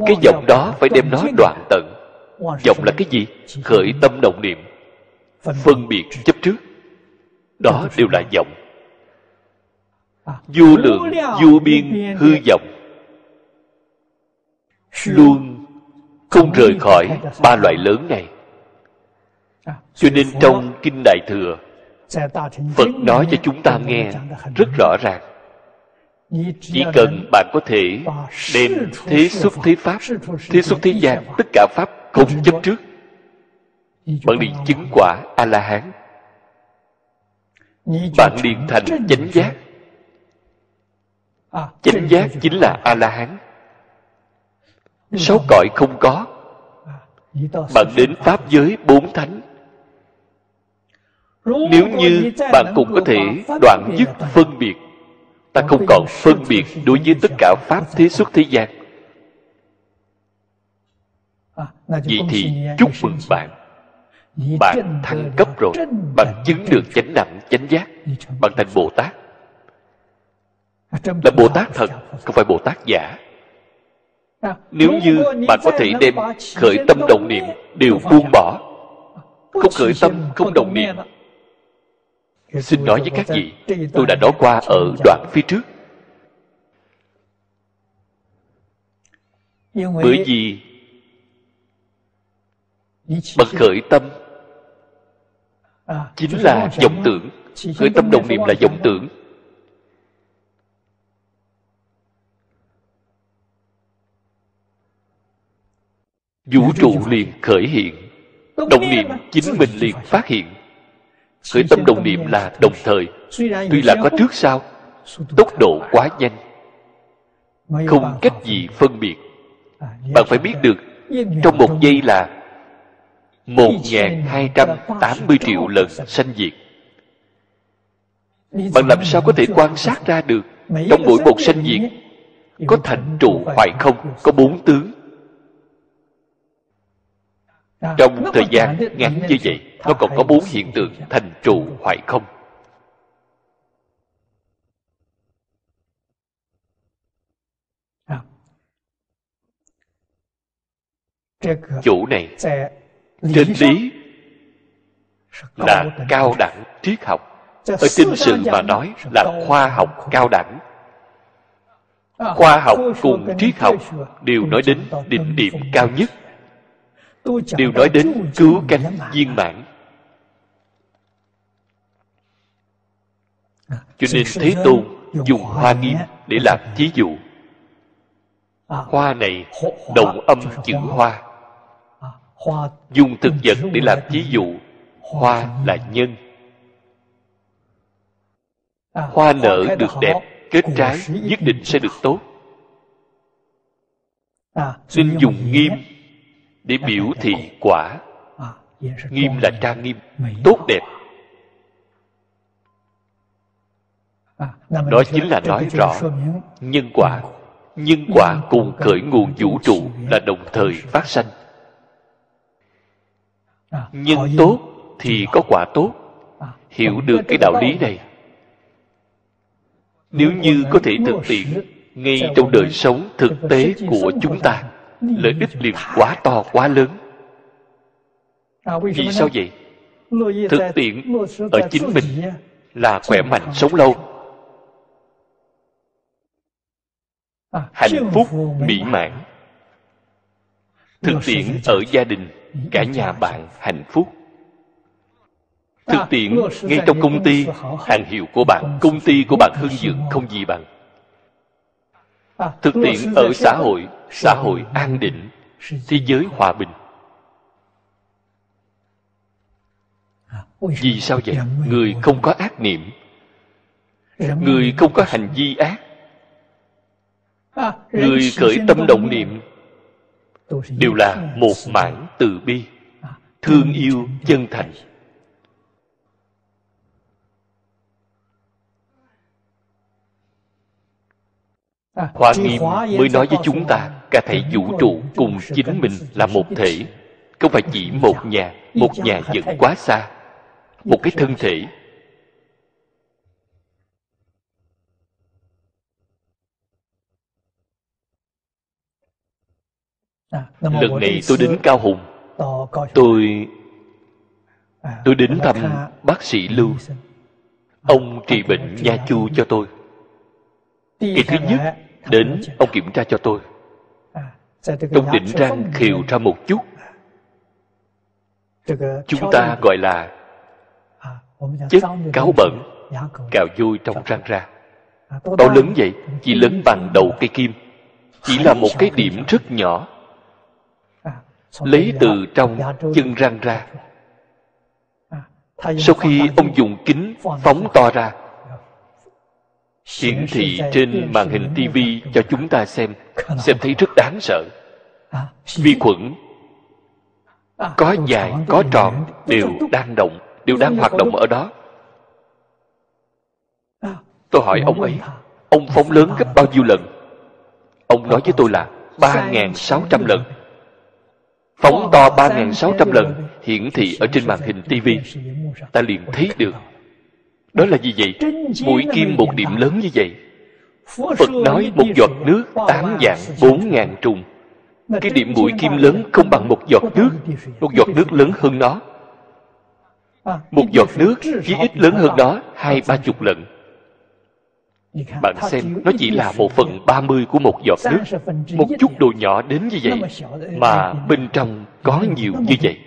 [SPEAKER 1] Cái dòng đó phải đem nó đoạn tận. Dòng là cái gì? Khởi tâm động niệm. phân biệt chấp trước. Đó đều là dòng vô lượng vô biên hư vọng. Luôn không rời khỏi ba loại lớn này. Cho nên trong kinh đại thừa phật nói cho chúng ta nghe rất rõ ràng. Chỉ cần bạn có thể đem thế xuất thế pháp thế xuất thế gian tất cả pháp không chấp trước. Bạn liền chứng quả a la hán. Bạn liền thành chánh giác chánh giác chính là a la hán sáu cõi không có bạn đến pháp giới bốn thánh. Nếu như bạn cũng có thể đoạn dứt phân biệt. Ta không còn phân biệt đối với tất cả pháp thế xuất thế gian. Vậy thì chúc mừng bạn. Bạn thăng cấp rồi. bạn chứng được chánh đẳng chánh giác. Bạn thành bồ tát là bồ tát thật không phải bồ tát giả. Nếu như bạn có thể đem khởi tâm đồng niệm đều buông bỏ không khởi tâm không đồng niệm. xin nói với các vị tôi đã nói qua ở đoạn phía trước. Bởi vì bậc khởi tâm chính là vọng tưởng. khởi tâm đồng niệm là vọng tưởng vũ trụ liền khởi hiện, đồng niệm chính mình liền phát hiện. Khởi tâm đồng niệm là đồng thời, tuy là có trước sau, tốc độ quá nhanh. Không cách gì phân biệt. Bạn phải biết được, trong một giây là một hai trăm tám mươi triệu lần sanh diệt. Bạn làm sao có thể quan sát ra được trong mỗi một sanh diệt có thành trụ hoại không, có bốn tướng? Trong thời gian ngắn như vậy nó còn có bốn hiện tượng thành trụ hoại không? Chỗ này trên lý là cao đẳng triết học. Ở trên sự mà nói là khoa học cao đẳng. Khoa học cùng triết học đều nói đến đỉnh điểm cao nhất đều nói đến cứu cánh viên mãn. Cho nên thế tôn dùng hoa nghiêm để làm thí dụ. hoa này đồng âm chữ hoa. Dùng thực vật để làm thí dụ. hoa là nhân. Hoa nở được đẹp kết trái nhất định sẽ được tốt. Xin dùng nghiêm để biểu thị quả. Nghiêm là trang nghiêm. tốt đẹp. Đó chính là nói rõ. nhân quả nhân quả. cùng khởi nguồn vũ trụ là đồng thời phát sanh. Nhân tốt thì có quả tốt. Hiểu được cái đạo lý này. Nếu như có thể thực tiễn ngay trong đời sống thực tế của chúng ta lợi ích liền quá to, quá lớn. Vì sao vậy? Thực tiễn ở chính mình là khỏe mạnh sống lâu. Hạnh phúc mỹ mãn. Thực tiễn ở gia đình, cả nhà bạn hạnh phúc. Thực tiễn ngay trong công ty, hàng hiệu của bạn, công ty của bạn hưng dựng không gì bằng. Thực tiễn ở xã hội xã hội an định, thế giới hòa bình. Vì sao vậy? Người không có ác niệm. Người không có hành vi ác. Người khởi tâm động niệm đều là một mảng từ bi, thương yêu chân thành. Hoa Nghiêm mới nói với chúng ta Cả thảy vũ trụ cùng chính mình là một thể. Không phải chỉ một nhà Một nhà vẫn quá xa Một cái thân thể. Lần này tôi đến Cao Hùng. Tôi Tôi đến thăm bác sĩ Lưu. Ông trị bệnh nha chu cho tôi. Cái thứ nhất Đến ông kiểm tra cho tôi Trong đỉnh răng khều ra một chút. Chúng ta gọi là Chất cáo bẩn Cào vôi trong răng ra. Bao lớn vậy Chỉ lớn bằng đầu cây kim. Chỉ là một cái điểm rất nhỏ. Lấy từ trong chân răng ra. Sau khi ông dùng kính phóng to ra hiển thị trên màn hình TV cho chúng ta xem. Xem thấy rất đáng sợ. Vi khuẩn có dài có tròn đều đang động đều đang hoạt động ở đó. Tôi hỏi ông ấy ông phóng lớn gấp bao nhiêu lần? Ông nói với tôi là ba nghìn sáu trăm lần. phóng to ba nghìn sáu trăm lần. hiển thị ở trên màn hình TV ta liền thấy được đó là gì vậy? Mũi kim một điểm lớn như vậy? Phật nói một giọt nước tám dạng bốn ngàn trùng. Cái điểm mũi kim lớn không bằng một giọt nước. một giọt nước lớn hơn nó. Một giọt nước chỉ ít lớn hơn nó hai ba chục lần. Bạn xem nó chỉ là một phần ba mươi của một giọt nước. một chút đồ nhỏ đến như vậy mà bên trong có nhiều như vậy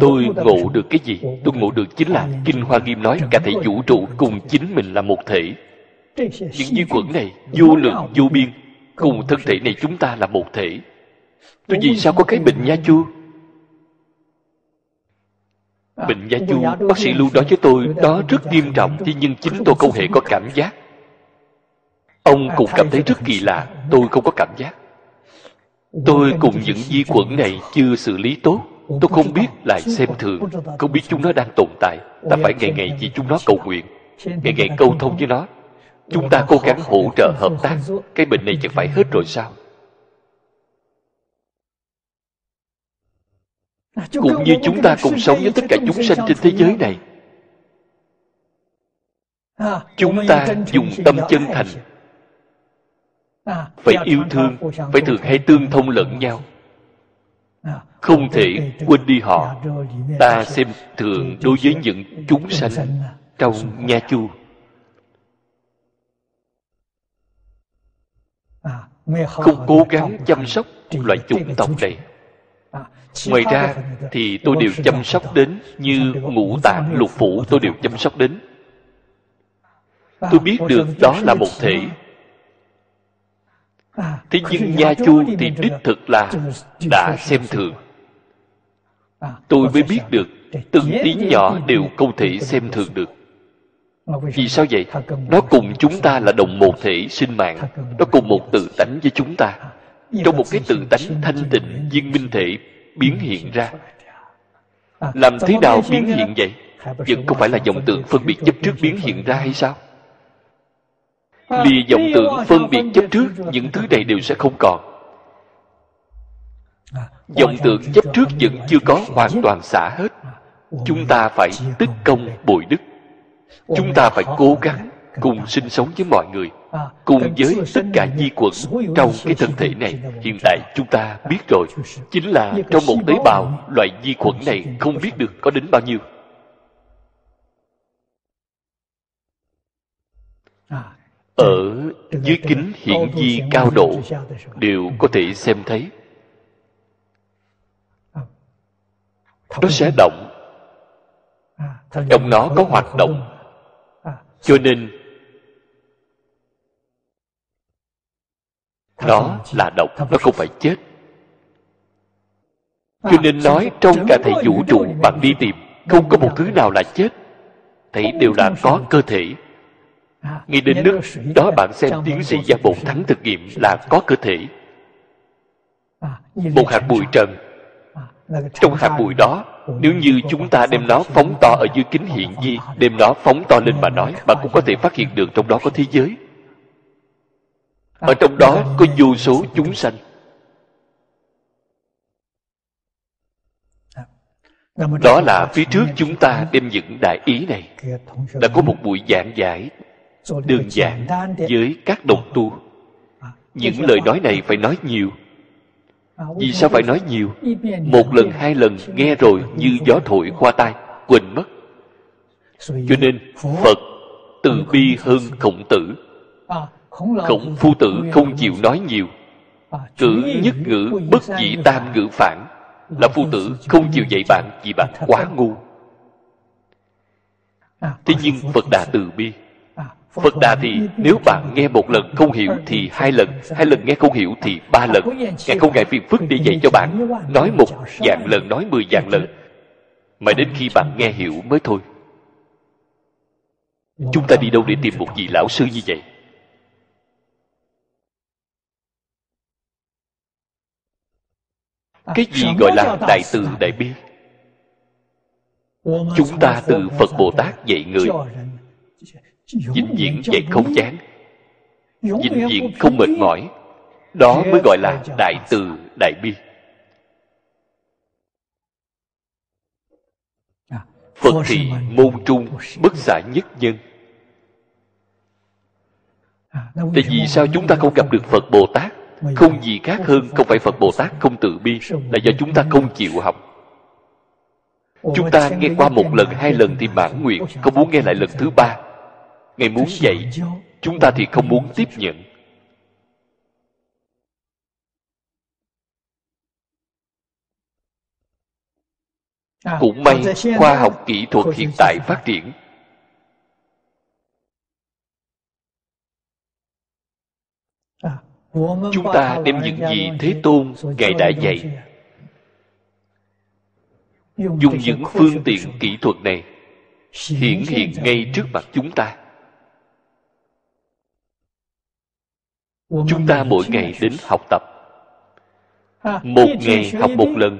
[SPEAKER 1] tôi ngộ được cái gì? tôi ngộ được chính là kinh hoa nghiêm nói cả thể vũ trụ cùng chính mình là một thể. Những vi khuẩn này vô lượng vô biên cùng thân thể này chúng ta là một thể. Tôi vì sao có cái bệnh nha chu? Bệnh nha chu bác sĩ lưu nói với tôi đó rất nghiêm trọng thế nhưng chính tôi không hề có cảm giác. Ông cũng cảm thấy rất kỳ lạ tôi không có cảm giác. Tôi cùng những vi khuẩn này chưa xử lý tốt tôi không biết lại xem thường. Không biết chúng nó đang tồn tại. Ta phải ngày ngày vì chúng nó cầu nguyện, ngày ngày câu thông với nó. Chúng ta cố gắng hỗ trợ hợp tác. Cái bệnh này chẳng phải hết rồi sao? Cũng như chúng ta cùng sống với tất cả chúng sanh trên thế giới này. Chúng ta dùng tâm chân thành. Phải yêu thương, phải thường hay tương thông lẫn nhau không thể quên đi họ. Ta xem thường đối với những chúng sanh trong nha chu. Không cố gắng chăm sóc loại chủng tộc này. ngoài ra thì tôi đều chăm sóc đến như ngũ tạng lục phủ tôi đều chăm sóc đến. Tôi biết được đó là một thể thế nhưng nha chu thì đích thực là đã xem thường. Tôi mới biết được từng tí nhỏ đều không thể xem thường được. Vì sao vậy? nó cùng chúng ta là đồng một thể sinh mạng. nó cùng một tự tánh với chúng ta. Trong một cái tự tánh thanh tịnh viên minh thể biến hiện ra. làm thế nào biến hiện vậy? Vẫn không phải là dòng tượng phân biệt chấp trước biến hiện ra hay sao lìa dòng tượng phân biệt chấp trước những thứ này đều sẽ không còn. Dòng tượng chấp trước vẫn chưa có hoàn toàn xả hết. Chúng ta phải tích công bồi đức. Chúng ta phải cố gắng cùng sinh sống với mọi người cùng với tất cả di quẩn trong cái thân thể này. hiện tại chúng ta biết rồi. chính là trong một tế bào loại di khuẩn này không biết được có đến bao nhiêu ở dưới kính hiển vi cao độ, đều có thể xem thấy. Nó sẽ động. Trong nó có hoạt động. Cho nên, nó là độc, nó không phải chết. Cho nên nói trong cả thể vũ trụ bạn đi tìm, không có một thứ nào là chết. Thì đều là có cơ thể ngay đến nước đó bạn xem tiến sĩ gia bổn thắng thực nghiệm là có cơ thể. Một hạt bụi trần. Trong hạt bụi đó nếu như chúng ta đem nó phóng to ở dưới kính hiện di đem nó phóng to lên mà nói bạn cũng có thể phát hiện được trong đó có thế giới. Ở trong đó có vô số chúng sanh. Đó là phía trước chúng ta đem những đại ý này. Đã có một buổi giảng giải đơn giản với các đồng tu. Những lời nói này phải nói nhiều. Vì sao phải nói nhiều? một lần hai lần nghe rồi như gió thổi qua tai quên mất. Cho nên phật từ bi hơn khổng tử. Khổng phu tử không chịu nói nhiều. Cử nhất ngữ bất dị tam ngữ phản. Là phu tử không chịu dạy bạn vì bạn quá ngu. Thế nhưng phật đà từ bi phật đà thì nếu bạn nghe một lần không hiểu thì hai lần hai lần nghe không hiểu thì ba lần. Ngài không ngại phiền phức để dạy cho bạn. Nói một dạng lần, nói mười dạng lần. Mà đến khi bạn nghe hiểu mới thôi. Chúng ta đi đâu để tìm một vị lão sư như vậy? Cái gì gọi là đại từ đại bi? Chúng ta từ phật bồ tát dạy người vĩnh viễn dạy không chán. Vĩnh viễn không mệt mỏi. Đó mới gọi là đại từ đại bi. Phật thì môn trung bất xả nhất nhân. Tại vì sao chúng ta không gặp được phật bồ tát? không gì khác hơn không phải phật bồ tát không từ bi là do chúng ta không chịu học. Chúng ta nghe qua một lần hai lần thì mãn nguyện không muốn nghe lại lần thứ ba ngài muốn dạy chúng ta thì không muốn tiếp nhận. Cũng may khoa học kỹ thuật hiện tại phát triển. Chúng ta đem những gì thế tôn, ngài đã dạy. Dùng những phương tiện kỹ thuật này hiển hiện ngay trước mặt chúng ta. Chúng ta mỗi ngày đến học tập. Một ngày học một lần.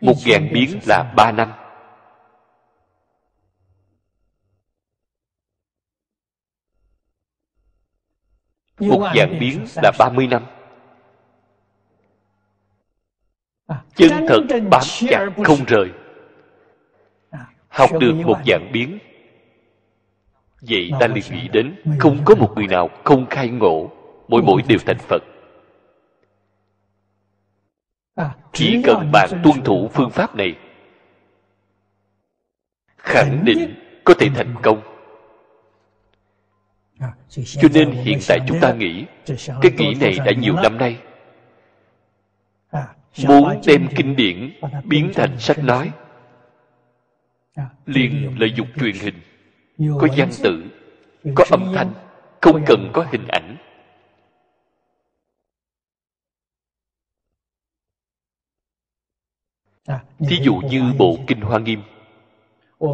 [SPEAKER 1] Một ngàn biến là ba năm. Một dạng biến là ba mươi năm. Chân thật bám chặt không rời. Học được một dạng biến. Vậy ta liền nghĩ đến không có một người nào không khai ngộ mỗi mỗi đều thành phật. Chỉ cần bạn tuân thủ phương pháp này, khẳng định có thể thành công. Cho nên hiện tại chúng ta nghĩ, cái nghĩ này đã nhiều năm nay. Muốn đem kinh điển biến thành sách nói, liền lợi dụng truyền hình, có văn tự, có âm thanh, không cần có hình ảnh. Thí dụ như bộ kinh hoa nghiêm.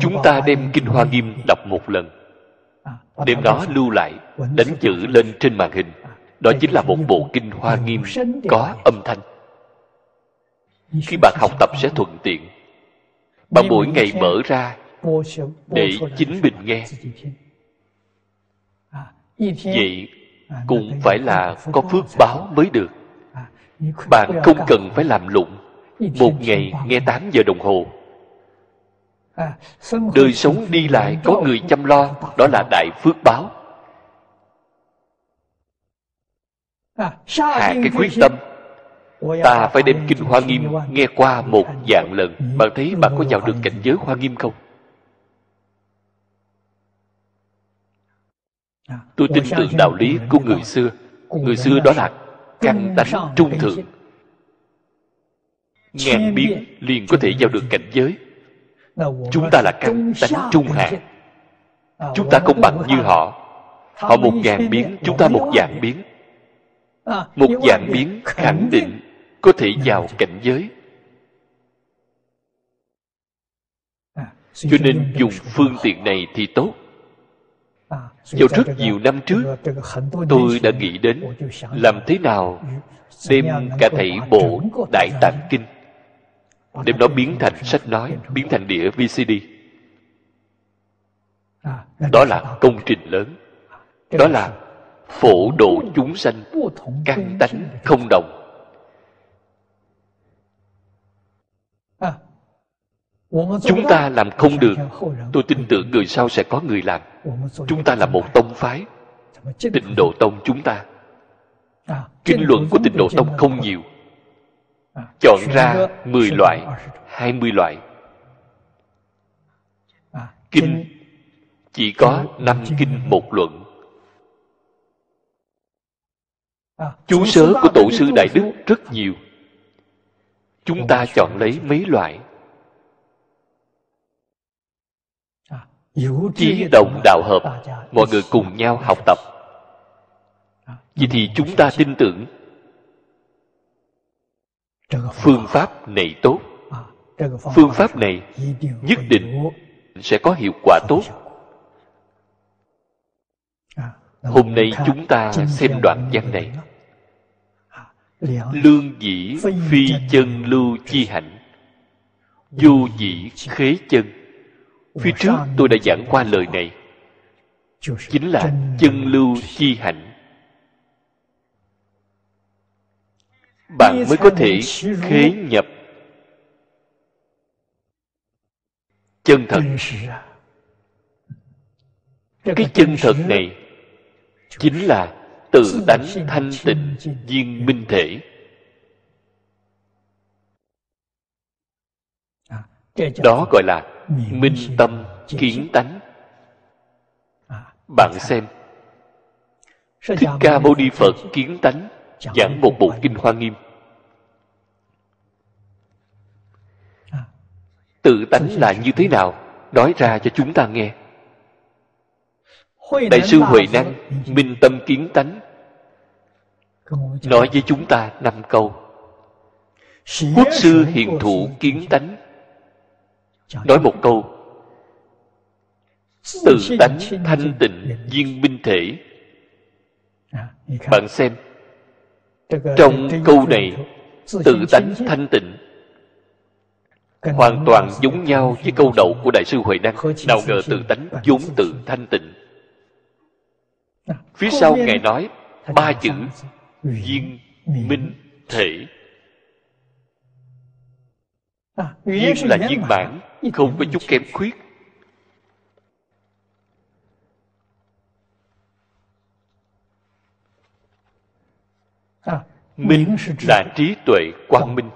[SPEAKER 1] Chúng ta đem kinh hoa nghiêm đọc một lần. Đem nó lưu lại đánh chữ lên trên màn hình. Đó chính là một bộ kinh hoa nghiêm có âm thanh. Khi bạn học tập sẽ thuận tiện. Bạn mỗi ngày mở ra để chính mình nghe. vậy cũng phải là có phước báo mới được. Bạn không cần phải làm lụng một ngày nghe 8 giờ đồng hồ. Đời sống đi lại có người chăm lo đó là đại phước báo. Hạ cái quyết tâm. Ta phải đem kinh hoa nghiêm nghe qua một dạng lần. Bạn thấy bạn có vào được cảnh giới hoa nghiêm không? Tôi tin tưởng đạo lý của người xưa. Người xưa đó là căn tánh trung thượng ngàn biến liền có thể vào được cảnh giới. Chúng ta là căn tánh trung hạ. Chúng ta không bằng như họ. Họ một ngàn biến chúng ta một dạng biến. Một dạng biến khẳng định có thể vào cảnh giới. Cho nên dùng phương tiện này thì tốt. Vào rất nhiều năm trước tôi đã nghĩ đến làm thế nào đem cả thảy bộ đại tạng kinh đem nó biến thành sách nói, biến thành đĩa vcd đó là công trình lớn. Đó là phổ độ chúng sanh căn tánh không đồng. Chúng ta làm không được. Tôi tin tưởng người sau sẽ có người làm. Chúng ta là một tông phái. Tịnh độ tông chúng ta. Kinh luận của tịnh độ tông không nhiều chọn ra 10 loại 20 loại. Kinh chỉ có năm kinh một luận. Chú sớ của tổ sư đại đức rất nhiều. Chúng ta chọn lấy mấy loại? Chí đồng đạo hợp. Mọi người cùng nhau học tập. Vậy thì chúng ta tin tưởng phương pháp này tốt. Phương pháp này nhất định sẽ có hiệu quả tốt. hôm nay chúng ta xem đoạn văn này. lương dĩ phi chân lưu chi hạnh. Vô dĩ khế chân. Phía trước tôi đã giảng qua lời này. Chính là chân lưu chi hạnh bạn mới có thể khế nhập. Chân thật. Cái chân thật này chính là tự tánh thanh tịnh viên minh thể. Đó gọi là minh tâm kiến tánh. Bạn xem, thích ca mâu ni phật kiến tánh giảng một bộ kinh hoa nghiêm. Tự tánh là như thế nào nói ra cho chúng ta nghe. Đại sư huệ năng minh tâm kiến tánh nói với chúng ta năm câu. Quốc sư hiền thụ kiến tánh. Nói một câu. Tự tánh thanh tịnh viên minh thể. Bạn xem trong câu này tự tánh thanh tịnh hoàn toàn giống nhau với câu đầu của đại sư huệ năng nào ngờ tự tánh vốn tự thanh tịnh. Phía sau ngài nói ba chữ viên minh thể. Viên là viên mãn không có chút kém khuyết. Minh là trí tuệ quang minh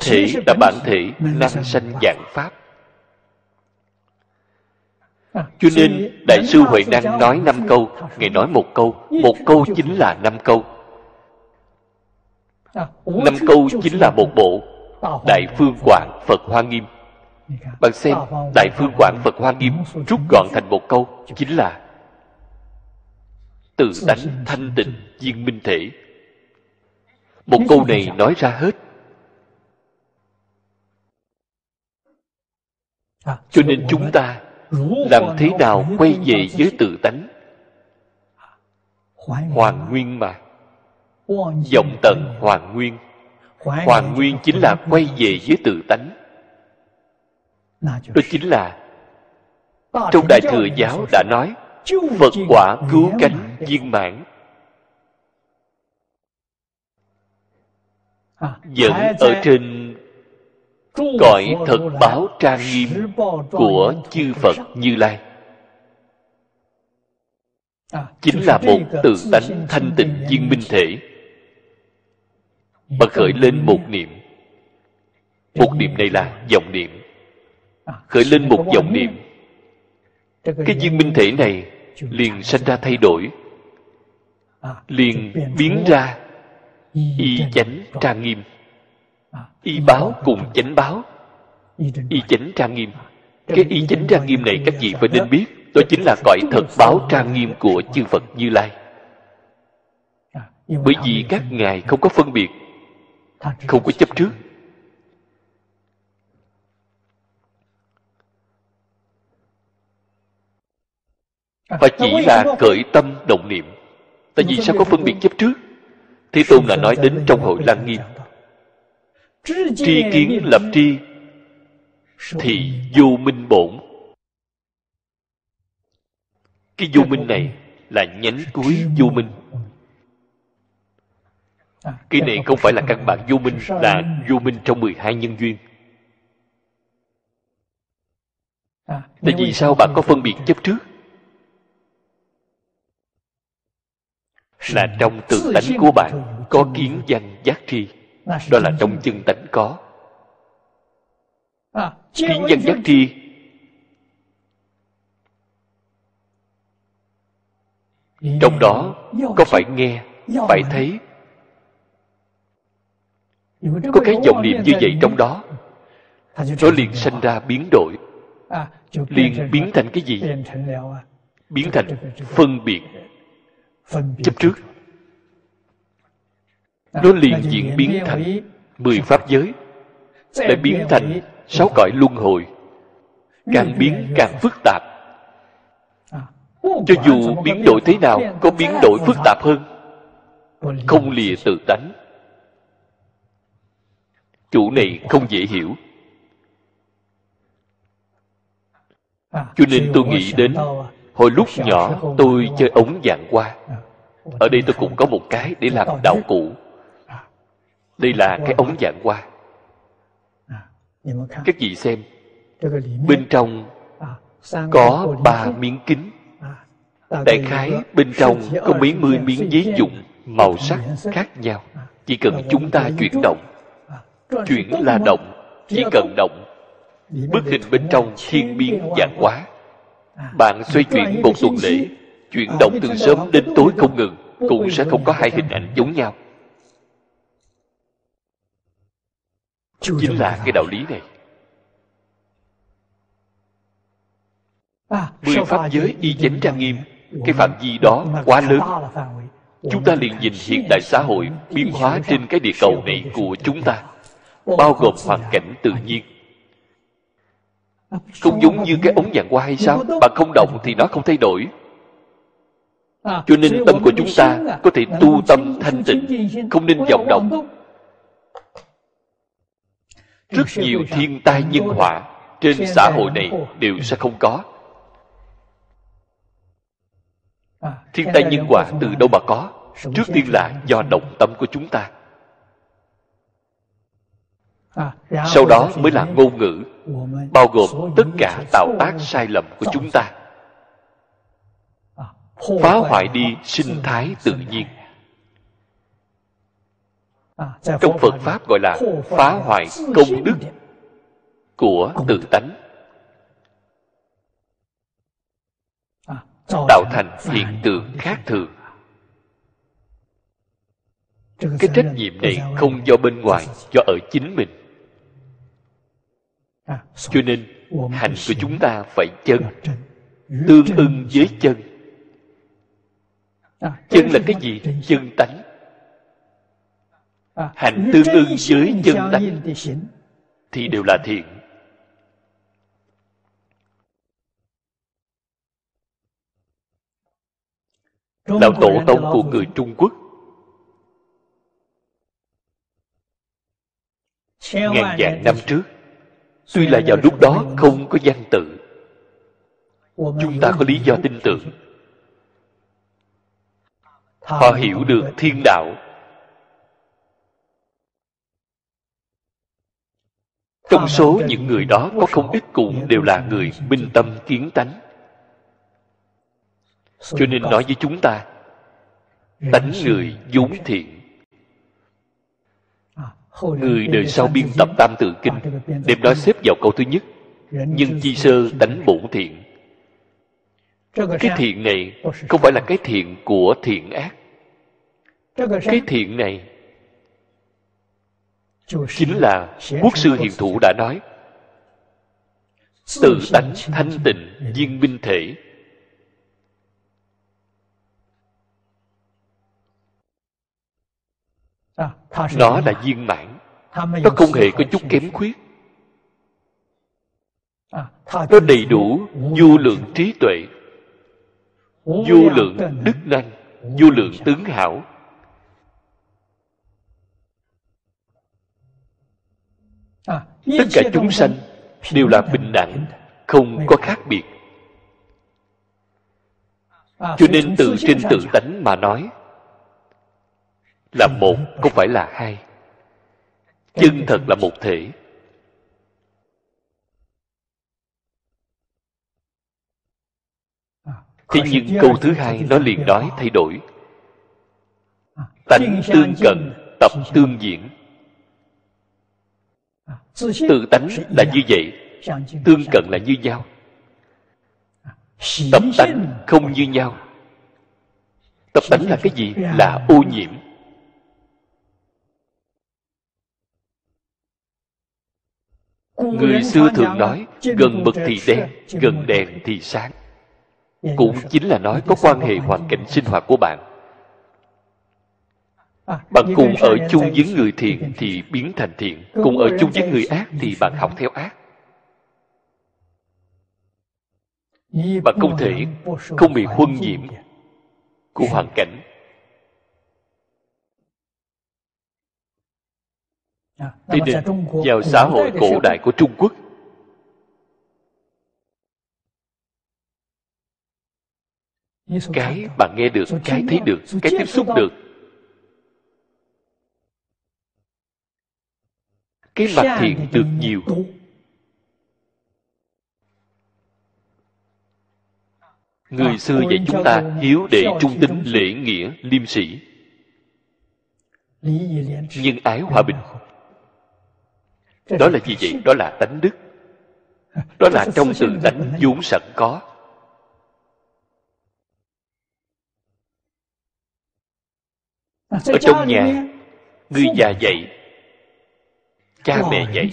[SPEAKER 1] thể là bản thể năng sanh dạng pháp. Cho nên đại sư huệ năng nói năm câu ngài nói một câu một câu chính là năm câu. Năm câu chính là một bộ đại phương quảng phật hoa nghiêm. Bạn xem đại phương quảng phật hoa nghiêm rút gọn thành một câu chính là tự tánh thanh tịnh viên minh thể. Một câu này nói ra hết cho nên chúng ta làm thế nào quay về với tự tánh? Hoàn nguyên mà. Vọng tận hoàn nguyên. Hoàn nguyên chính là quay về với tự tánh. Đó chính là trong đại thừa giáo đã nói phật quả cứu cánh viên mãn. Vẫn ở trên cõi thật báo trang nghiêm của chư phật như lai. Chính là một tự tánh thanh tịnh viên minh thể mà khởi lên một niệm. Một niệm này là vọng niệm. Khởi lên một vọng niệm. Cái viên minh thể này liền sanh ra thay đổi. Liền biến ra y chánh trang nghiêm y báo cùng chánh báo. Y chánh trang nghiêm. Cái y chánh trang nghiêm này các vị phải nên biết, đó chính là cõi thật báo trang nghiêm của chư phật như lai. Bởi vì các ngài không có phân biệt, không có chấp trước. Và chỉ là cởi tâm động niệm. Tại vì sao có phân biệt chấp trước? Thế tôn là nói đến trong hội lăng nghiêm tri kiến lập tri, thì vô minh bổn. Cái vô minh này là nhánh cuối vô minh. Cái này không phải là căn bản vô minh, là vô minh trong 12 nhân duyên. Tại vì sao bạn có phân biệt chấp trước? Là trong tự tánh của bạn có kiến danh giác tri đó là trong chân tánh có. Kiến danh giác tri trong đó có phải nghe phải thấy? Có cái vọng niệm như vậy trong đó nó liền sanh ra biến đổi. Liền biến thành cái gì? Biến thành phân biệt. Chấp trước nó liền diễn biến thành mười pháp giới, lại biến thành sáu cõi luân hồi. Càng biến càng phức tạp. Cho dù biến đổi thế nào, có biến đổi phức tạp hơn, không lìa tự tánh. Chủ này không dễ hiểu. Cho nên tôi nghĩ đến, hồi lúc nhỏ tôi chơi ống dạng qua. Ở đây tôi cũng có một cái để làm đạo cụ đây là cái ống dạng qua. Các vị xem? Bên trong có ba miếng kính. Đại khái bên trong có mấy mươi miếng giấy dụng màu sắc khác nhau. Chỉ cần chúng ta chuyển động. Chuyển là động. Chỉ cần động. Bức hình bên trong thiên biến dạng quá bạn xoay chuyển một tuần lễ chuyển động từ sớm đến tối không ngừng. Cũng sẽ không có hai hình ảnh giống nhau chính là cái đạo lý này. Mười pháp giới y chánh trang nghiêm cái phạm vi đó quá lớn. chúng ta liền nhìn hiện đại xã hội biến hóa trên cái địa cầu này của chúng ta. bao gồm hoàn cảnh tự nhiên. Không giống như cái ống dạng qua hay sao? bạn không động thì nó không thay đổi. Cho nên tâm của chúng ta có thể tu tâm thanh tịnh không nên vọng động rất nhiều thiên tai nhân họa trên xã hội này đều sẽ không có. Thiên tai nhân họa từ đâu mà có? Trước tiên là do động tâm của chúng ta. Sau đó mới là ngôn ngữ bao gồm tất cả tạo tác sai lầm của chúng ta. Phá hoại đi sinh thái tự nhiên trong phật pháp gọi là phá hoại công đức của tự tánh. Tạo thành hiện tượng khác thường. Cái trách nhiệm này không do bên ngoài do ở chính mình. Cho nên hành của chúng ta phải chân tương ưng với chân. Chân là cái gì? chân tánh hành tương ưng với chân tánh thì đều là thiện. Lão tổ tông của người trung quốc. Ngàn vạn năm trước tuy là vào lúc đó không có văn tự chúng ta có lý do tin tưởng. họ hiểu được thiên đạo trong số những người đó có không ít cũng đều là người minh tâm kiến tánh. Cho nên nói với chúng ta, tánh người vốn thiện. Người đời sau biên tập tam tự kinh, đem đó xếp vào câu thứ nhất. Nhưng chi sơ tánh bổn thiện. Cái thiện này không phải là cái thiện của thiện ác. Cái thiện này chính là quốc sư hiền thủ đã nói. Tự tánh thanh tịnh viên minh thể. Nó là viên mãn. Nó không hề có chút kém khuyết. Nó đầy đủ vô lượng trí tuệ vô lượng đức năng vô lượng tướng hảo tất cả chúng sanh đều là bình đẳng không có khác biệt. Cho nên từ trên tự tánh mà nói là một không phải là hai? Chân thật là một thể. Thế nhưng câu thứ hai nó liền nói thay đổi. Tánh tương cận tập tương diễn tự tánh là như vậy tương cận là như nhau. Tập tánh không như nhau. Tập tánh là cái gì? Là ô nhiễm. Người xưa thường nói gần mực thì đen gần đèn thì sáng. Cũng chính là nói có quan hệ hoàn cảnh sinh hoạt của bạn bạn cùng ở chung với người thiện thì biến thành thiện. Cùng ở chung với người ác thì bạn học theo ác. Bạn không thể không bị huân nhiễm của hoàn cảnh. Thế nên vào xã hội cổ đại của Trung Quốc Cái bạn nghe được, cái thấy được, cái tiếp xúc được Cái mặt thiện được nhiều. Người xưa dạy chúng ta hiếu đệ trung tính lễ nghĩa liêm sĩ. Nhân ái hòa bình. đó là gì vậy? Đó là tánh đức. Đó là trong tự tánh vốn sẵn có. Ở trong nhà người già dạy cha mẹ dạy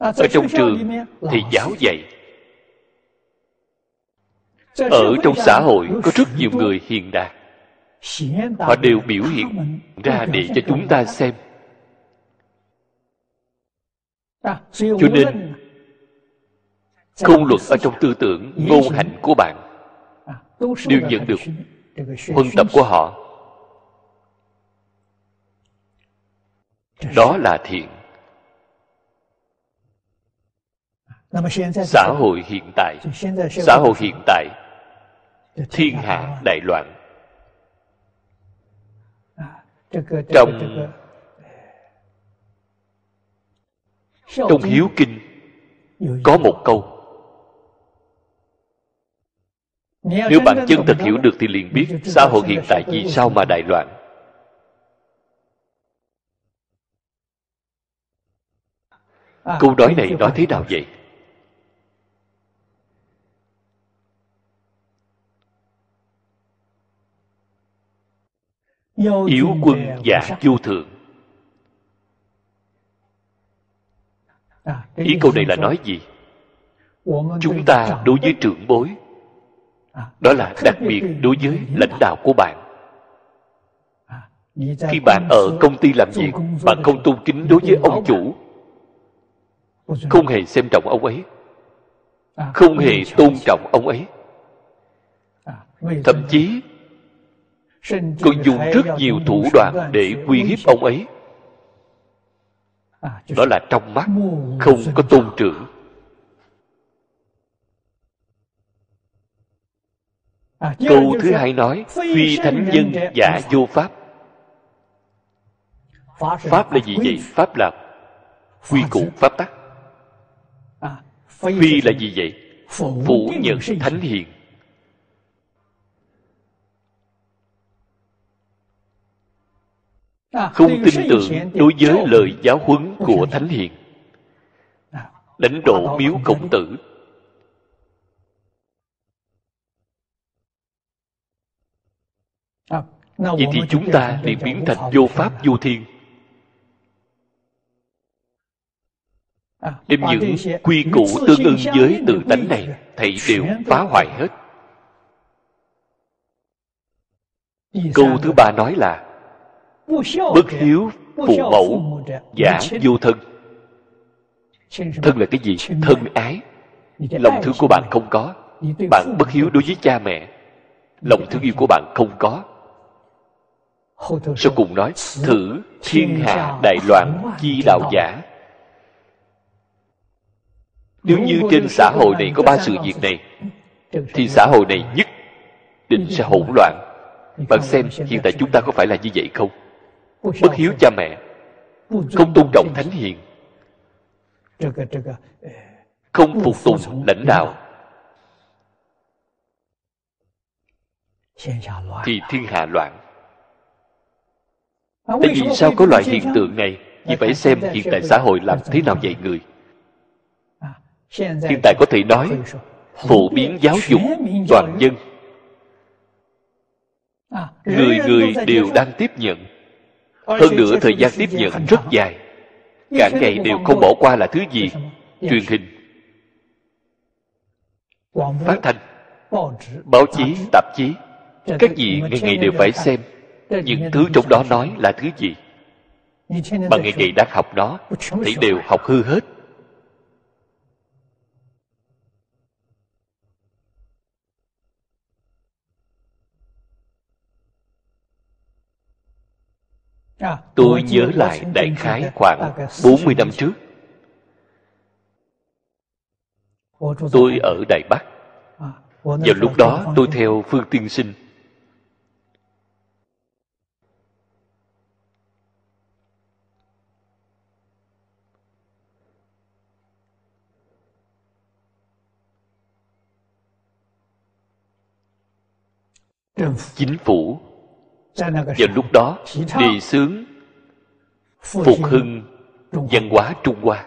[SPEAKER 1] ở trong trường thì giáo dạy. Ở trong xã hội có rất nhiều người hiền đạt. Họ đều biểu hiện ra để cho chúng ta xem. Cho nên công luật ở trong tư tưởng ngôn hạnh của bạn đều nhận được huân tập của họ đó là thiện. Xã hội hiện tại. Xã hội hiện tại. Thiên hạ đại loạn. Trong trong hiếu kinh có một câu. Nếu bạn chân thật hiểu được thì liền biết xã hội hiện tại vì sao mà đại loạn. Câu nói này nói thế nào vậy? Yếu quân giả vô thượng ý câu này là nói gì? Chúng ta đối với trưởng bối. Đó là đặc biệt đối với lãnh đạo của bạn. Khi bạn ở công ty làm việc bạn không tôn kính đối với ông chủ không hề xem trọng ông ấy. Không hề tôn trọng ông ấy. Thậm chí còn dùng rất nhiều thủ đoạn để uy hiếp ông ấy. Đó là trong mắt không có tôn trưởng. Câu thứ hai nói phi thánh nhân giả vô pháp. Pháp là gì vậy? pháp là quy củ pháp tắc phi là gì vậy? phủ nhận thánh hiền. Không tin tưởng đối với lời giáo huấn của thánh hiền. Đánh đổ miếu khổng tử. Vậy thì chúng ta liền biến thành vô pháp vô thiên đem những quy củ tương ưng với tự tánh này thầy đều phá hoại hết. câu thứ ba nói là bất hiếu phụ mẫu giả vô thân. Thân là cái gì? thân ái. Lòng thương của bạn không có. Bạn bất hiếu đối với cha mẹ. Lòng thương yêu của bạn không có. Sau cùng nói thử thiên hạ đại loạn chi đạo giả nếu như trên xã hội này có ba sự việc này thì xã hội này nhất định sẽ hỗn loạn. Bạn xem hiện tại chúng ta có phải là như vậy không? Bất hiếu cha mẹ không tôn trọng thánh hiền không phục tùng lãnh đạo. thì thiên hạ loạn. Tại vì sao có loại hiện tượng này? Vì phải xem hiện tại xã hội làm thế nào dạy người hiện tại có thể nói phổ biến giáo dục toàn dân. Người người đều đang tiếp nhận. Hơn nữa thời gian tiếp nhận rất dài. cả ngày đều không bỏ qua là thứ gì? truyền hình. Phát thanh. báo chí. Tạp chí. Các gì ngày ngày đều phải xem. Những thứ trong đó nói là thứ gì? Mà ngày ngày đang học nó thì đều học hư hết Tôi nhớ lại đại khái khoảng 40 năm trước. Tôi ở Đài Bắc. Vào lúc đó tôi theo Phương Tiên Sinh. Chính phủ vào lúc đó đề xướng phục hưng văn hóa trung hoa.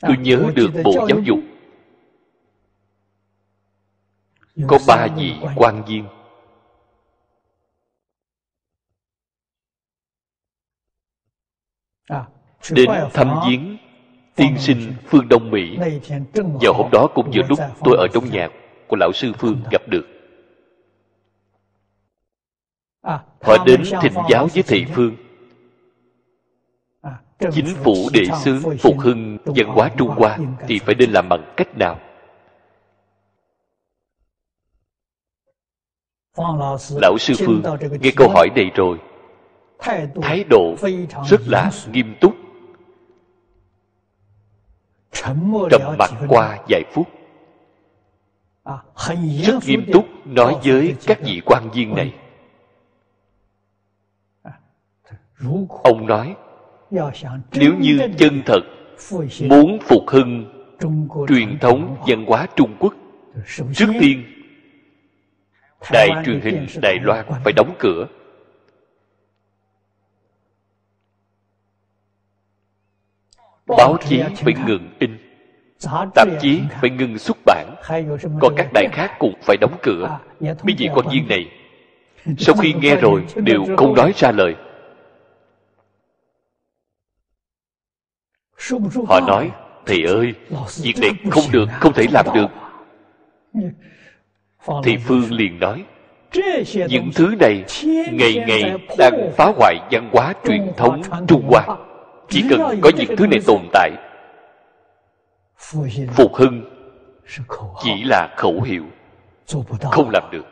[SPEAKER 1] Tôi nhớ được bộ giáo dục có ba vị quan viên. Đến thăm viếng tiên sinh phương đông mỹ. Vào hôm đó cũng vừa lúc tôi ở trong nhà của lão sư phương gặp được. Họ đến thỉnh giáo với thầy phương. Chính phủ đề xướng phục hưng văn hóa trung hoa thì phải nên làm bằng cách nào? Lão sư phương nghe câu hỏi này rồi. Thái độ rất là nghiêm túc. Trầm mặc qua vài phút rất nghiêm túc nói với các vị quan viên này. Ông nói nếu như chân thật muốn phục hưng truyền thống văn hóa trung quốc trước tiên đài truyền hình đài loan phải đóng cửa. Báo chí phải ngừng in tạp chí phải ngừng xuất bản. Còn các đài khác cũng phải đóng cửa. Mấy vị quan viên này, sau khi nghe rồi, đều không nói ra lời. Họ nói, thầy ơi, việc này không được, không thể làm được. Thì phương liền nói, những thứ này ngày ngày đang phá hoại văn hóa truyền thống trung hoa. Chỉ cần có những thứ này tồn tại phục hưng chỉ là khẩu hiệu không làm được.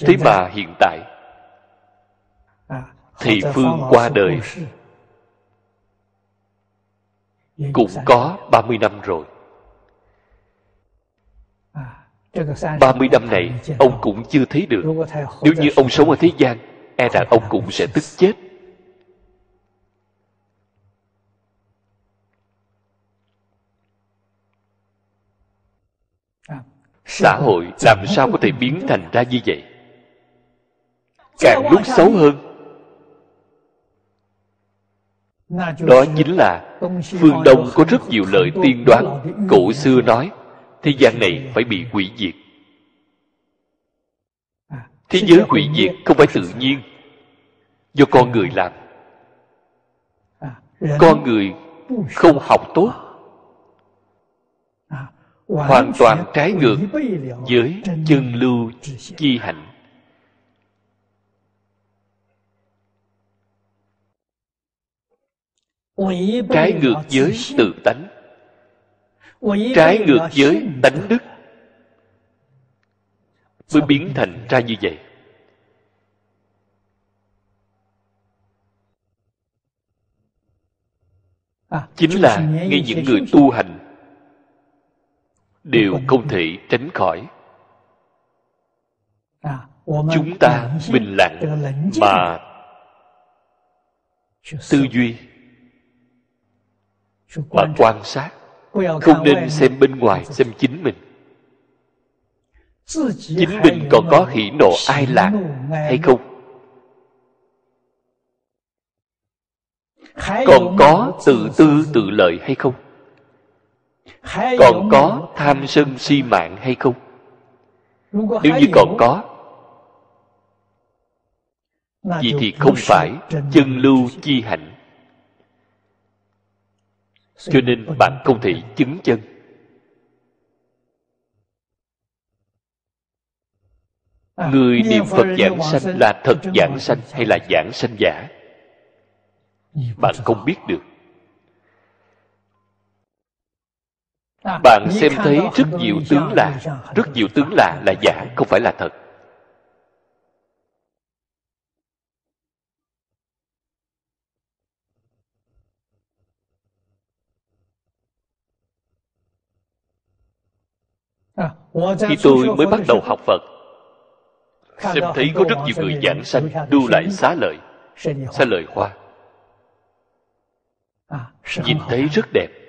[SPEAKER 1] Thế mà hiện tại thì phương qua đời cũng có 30 năm rồi. 30 năm này ông cũng chưa thấy được. Nếu như ông sống ở thế gian E rằng ông cũng sẽ tức chết Xã hội làm sao có thể biến thành ra như vậy? Càng lúc xấu hơn. Đó chính là phương đông có rất nhiều lời tiên đoán cổ xưa nói thế gian này phải bị hủy diệt. Thế giới hủy diệt không phải tự nhiên do con người làm. Con người không học tốt hoàn toàn trái ngược với chân lưu chi hạnh. Trái ngược với tự tánh. Trái ngược với tánh đức. Mới biến thành ra như vậy. chính là ngay những người tu hành đều không thể tránh khỏi. Chúng ta bình lặng mà tư duy mà quan sát. Không nên xem bên ngoài xem chính mình. Chính mình còn có hỉ nộ ai lạc hay không? Còn có tự tư tự lợi hay không còn có tham sân si mạng hay không? Nếu như còn có vậy thì không phải chân lưu chi hạnh. Cho nên bạn không thể chứng chân. Người niệm phật giảng sanh là thật giảng sanh hay là giảng sanh giả? Bạn không biết được bạn xem thấy rất nhiều tướng lạ rất nhiều tướng lạ là giả không phải là thật. Khi tôi mới bắt đầu học phật xem thấy có rất nhiều người giảng sanh đu lại xá lợi xá lợi hoa. Nhìn thấy rất đẹp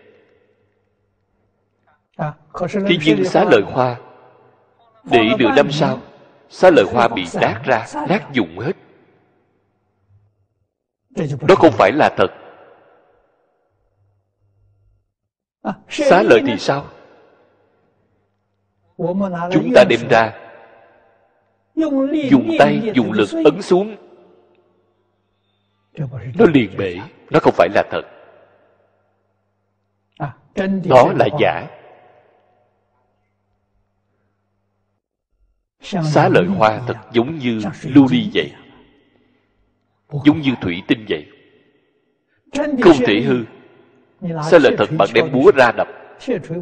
[SPEAKER 1] thế nhưng xá lợi hoa để nửa năm sau xá lợi hoa bị nát ra nát dụng hết. Đó không phải là thật. Xá lợi thì sao? Chúng ta đem ra. Dùng tay dùng lực ấn xuống. Nó liền bể nó không phải là thật. Đó là giả xá lợi hoa thật giống như lưu ly vậy. Giống như thủy tinh vậy. Không thể hư. Xá lợi thật bạn đem búa ra đập.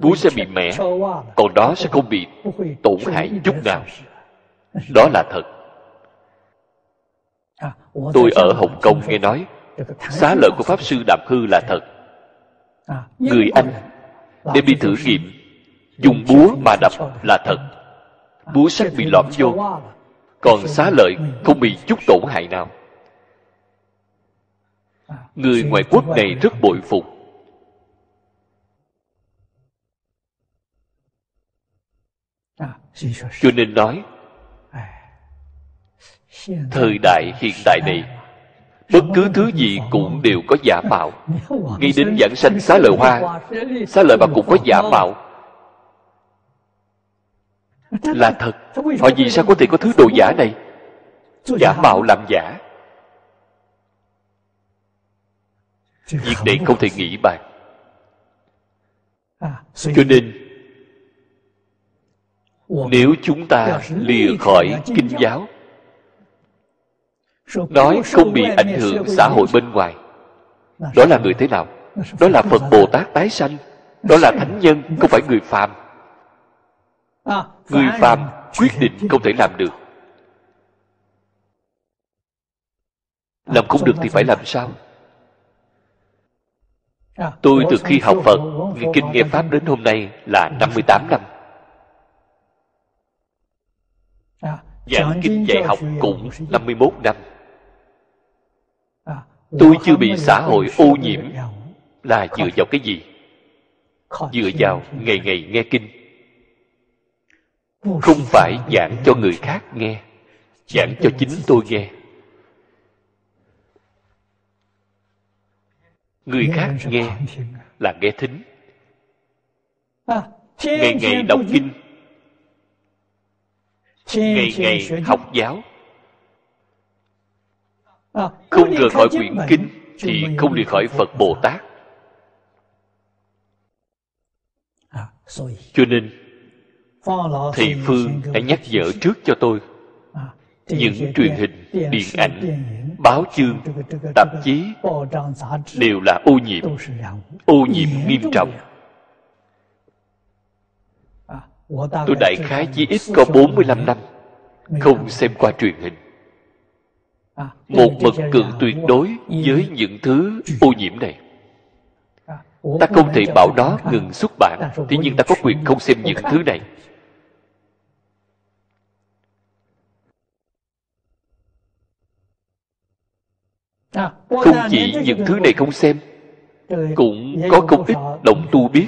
[SPEAKER 1] Búa sẽ bị mẻ, còn đó sẽ không bị tổn hại chút nào. Đó là thật. Tôi ở hồng kông nghe nói, xá lợi của pháp sư Đạp hư là thật. Người anh đem đi thử nghiệm, dùng búa mà đập là thật búa sắt bị lõm vô. Còn xá lợi không bị chút tổn hại nào. Người ngoại quốc này rất bội phục. Cho nên nói, thời đại hiện đại này, bất cứ thứ gì cũng đều có giả mạo. Nghĩ đến giảng sanh xá lợi hoa, xá lợi mà cũng có giả mạo là thật. Họ vì sao có thể có thứ đồ giả này? Giả mạo làm giả. Việc này không thể nghĩ bàn. Cho nên nếu chúng ta lìa khỏi kinh giáo nói không bị ảnh hưởng xã hội bên ngoài. Đó là người thế nào? Đó là phật bồ tát tái sanh. Đó là thánh nhân không phải người phàm người phàm quyết định không thể làm được. Làm không được thì phải làm sao? Tôi từ khi học phật nghe kinh nghe pháp đến hôm nay là 58 năm giảng kinh dạy học cũng 51 năm tôi chưa bị xã hội ô nhiễm là dựa vào cái gì? Dựa vào ngày ngày nghe kinh không phải giảng cho người khác nghe, giảng cho chính tôi nghe. Người khác nghe là nghe thính. Ngày ngày đọc kinh, ngày ngày học giáo. Không rời khỏi quyển kinh thì không rời khỏi phật bồ tát. Cho nên thầy phương đã nhắc nhở trước cho tôi những truyền hình điện ảnh báo chương tạp chí đều là ô nhiễm ô nhiễm nghiêm trọng. tôi đại khái chỉ ít có 45 năm không xem qua truyền hình. Một mực cường tuyệt đối với những thứ ô nhiễm này. Ta không thể bảo nó ngừng xuất bản thế nhưng ta có quyền không xem những thứ này không chỉ những thứ này không xem cũng có không ít đồng tu biết.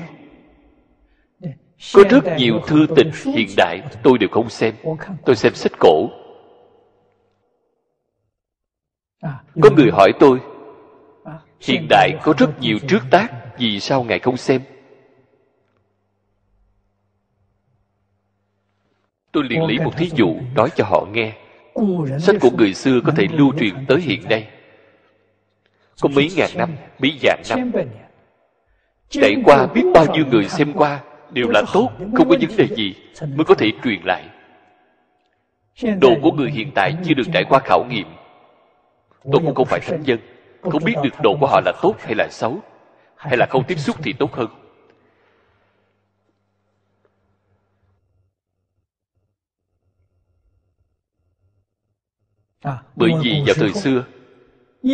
[SPEAKER 1] có rất nhiều thư tịch hiện đại tôi đều không xem. Tôi xem sách cổ. Có người hỏi tôi hiện đại có rất nhiều trước tác vì sao ngài không xem? Tôi liền lấy một thí dụ nói cho họ nghe. Sách của người xưa có thể lưu truyền tới hiện nay có mấy ngàn năm mấy vạn năm. Trải qua biết bao nhiêu người xem qua đều là tốt không có vấn đề gì mới có thể truyền lại. Đồ của người hiện tại chưa được trải qua khảo nghiệm. Tôi cũng không phải thánh nhân không biết được đồ của họ là tốt hay là xấu hay là không tiếp xúc thì tốt hơn. Bởi vì vào thời xưa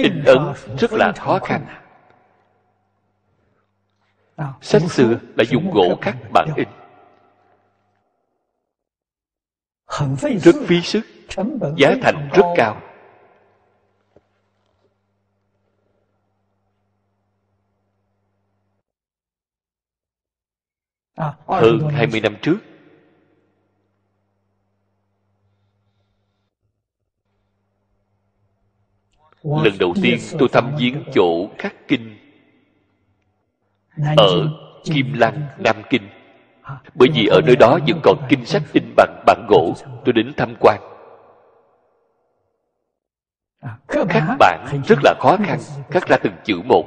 [SPEAKER 1] in ấn rất là khó khăn. sách xưa đã dùng gỗ khắc bản in. Rất phí sức giá thành rất cao. Hơn 20 năm trước lần đầu tiên tôi thăm viếng chỗ khắc kinh. Ở kim lăng nam kinh. Bởi vì ở nơi đó vẫn còn kinh sách in bằng bản gỗ. Tôi đến tham quan. Khắc bản rất là khó khăn. khắc ra từng chữ một.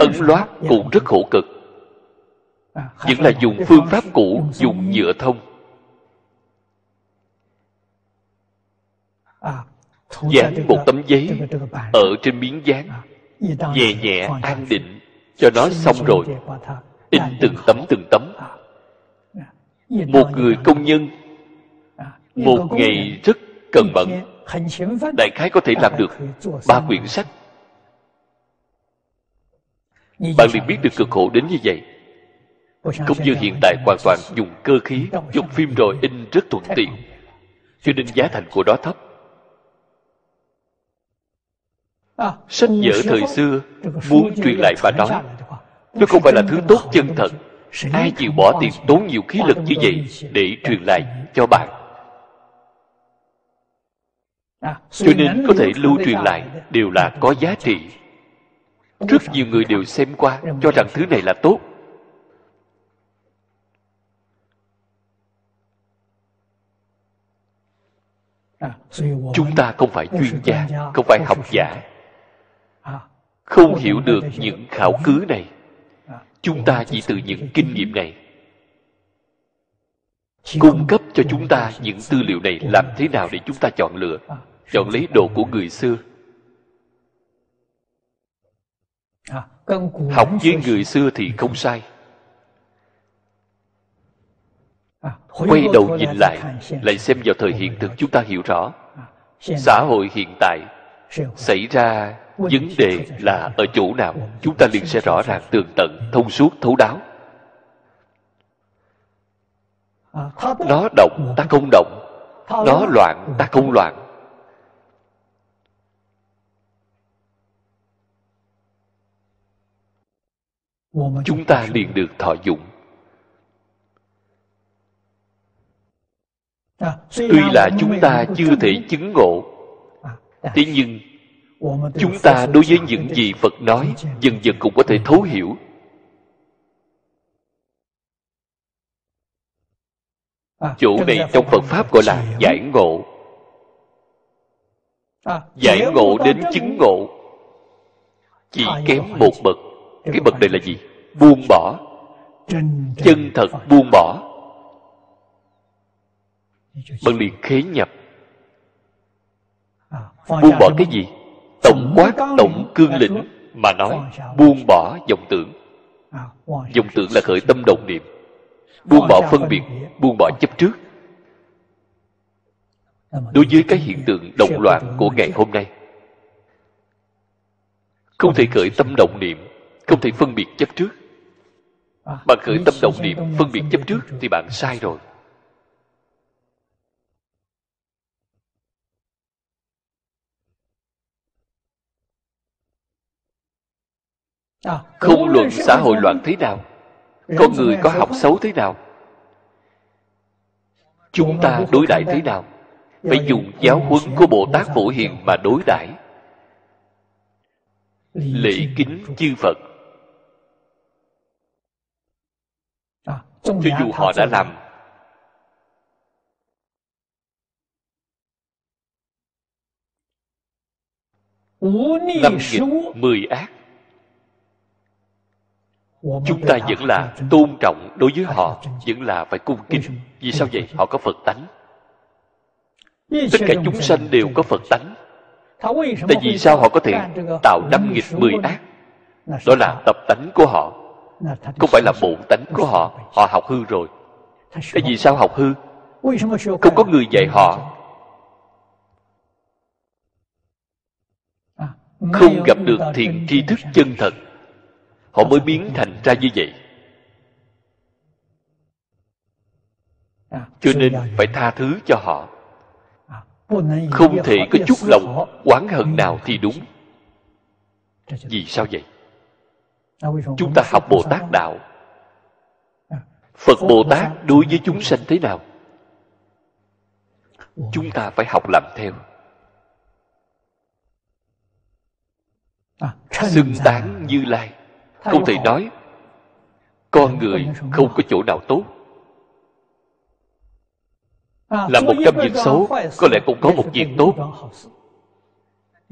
[SPEAKER 1] Ấn loát cũng rất khổ cực. Vẫn là dùng phương pháp cũ dùng nhựa thông dán một tấm giấy ở trên miếng dán. Nhẹ nhẹ an định cho nó xong rồi. in từng tấm từng tấm. Một người công nhân một ngày rất cần bận. đại khái có thể làm được ba quyển sách. Bạn liền biết được cực khổ đến như vậy. Không như hiện tại hoàn toàn dùng cơ khí dùng phim rồi in rất thuận tiện. cho nên giá thành của đó thấp sách vở thời xưa muốn truyền lại bà nói nó không phải là thứ tốt chân thật. ai chịu bỏ tiền tốn nhiều khí lực như vậy để truyền lại cho bạn? Cho nên có thể lưu truyền lại đều là có giá trị. rất nhiều người đều xem qua cho rằng thứ này là tốt. Chúng ta không phải chuyên gia không phải học giả không hiểu được những khảo cứ này. Chúng ta chỉ từ những kinh nghiệm này. Cung cấp cho chúng ta những tư liệu này làm thế nào để chúng ta chọn lựa? Chọn lấy đồ của người xưa. Học với người xưa thì không sai. Quay đầu nhìn lại lại xem vào thời hiện thực, chúng ta hiểu rõ. Xã hội hiện tại xảy ra vấn đề là ở chỗ nào? Chúng ta liền sẽ rõ ràng tường tận, thông suốt, thấu đáo. Nó động, ta không động. Nó loạn, ta không loạn. Chúng ta liền được thọ dụng. Tuy là chúng ta chưa thể chứng ngộ, thế nhưng chúng ta đối với những gì phật nói dần dần cũng có thể thấu hiểu. Chỗ này trong phật pháp gọi là giải ngộ. Giải ngộ đến chứng ngộ. Chỉ kém một bậc. Cái bậc này là gì? Buông bỏ. Chân thật buông bỏ. Bạn liền khế nhập. Buông bỏ cái gì tổng quát tổng cương lĩnh mà nói buông bỏ vọng tưởng. Vọng tưởng là khởi tâm đồng niệm. buông bỏ phân biệt buông bỏ chấp trước. Đối với cái hiện tượng động loạn của ngày hôm nay. Không thể khởi tâm động niệm không thể phân biệt chấp trước. Bạn khởi tâm động niệm phân biệt chấp trước. thì bạn sai rồi không luận xã hội loạn thế nào con người có học xấu thế nào chúng ta đối đãi thế nào phải dùng giáo huấn của bồ tát phổ hiền mà đối đãi lễ kính chư phật. Cho dù họ đã làm năm nghịch mười ác chúng ta vẫn là tôn trọng đối với họ, vẫn là phải cung kính. Vì sao vậy? Họ có phật tánh. Tất cả chúng sanh đều có phật tánh. Tại vì sao họ có thể tạo năm nghịch mười ác? Đó là tập tánh của họ. Không phải là bổn tánh của họ. Họ học hư rồi. Tại vì sao học hư? Không có người dạy họ. Không gặp được thiện tri thức chân thật họ mới biến thành ra như vậy. Cho nên phải tha thứ cho họ. Không thể có chút lòng oán hận nào thì đúng. Vì sao vậy? Chúng ta học bồ tát đạo. Phật bồ tát đối với chúng sanh thế nào? Chúng ta phải học làm theo. Xưng tán như lai không thể nói. Con người không có chỗ nào tốt. Là một trăm việc xấu có lẽ cũng có một việc tốt.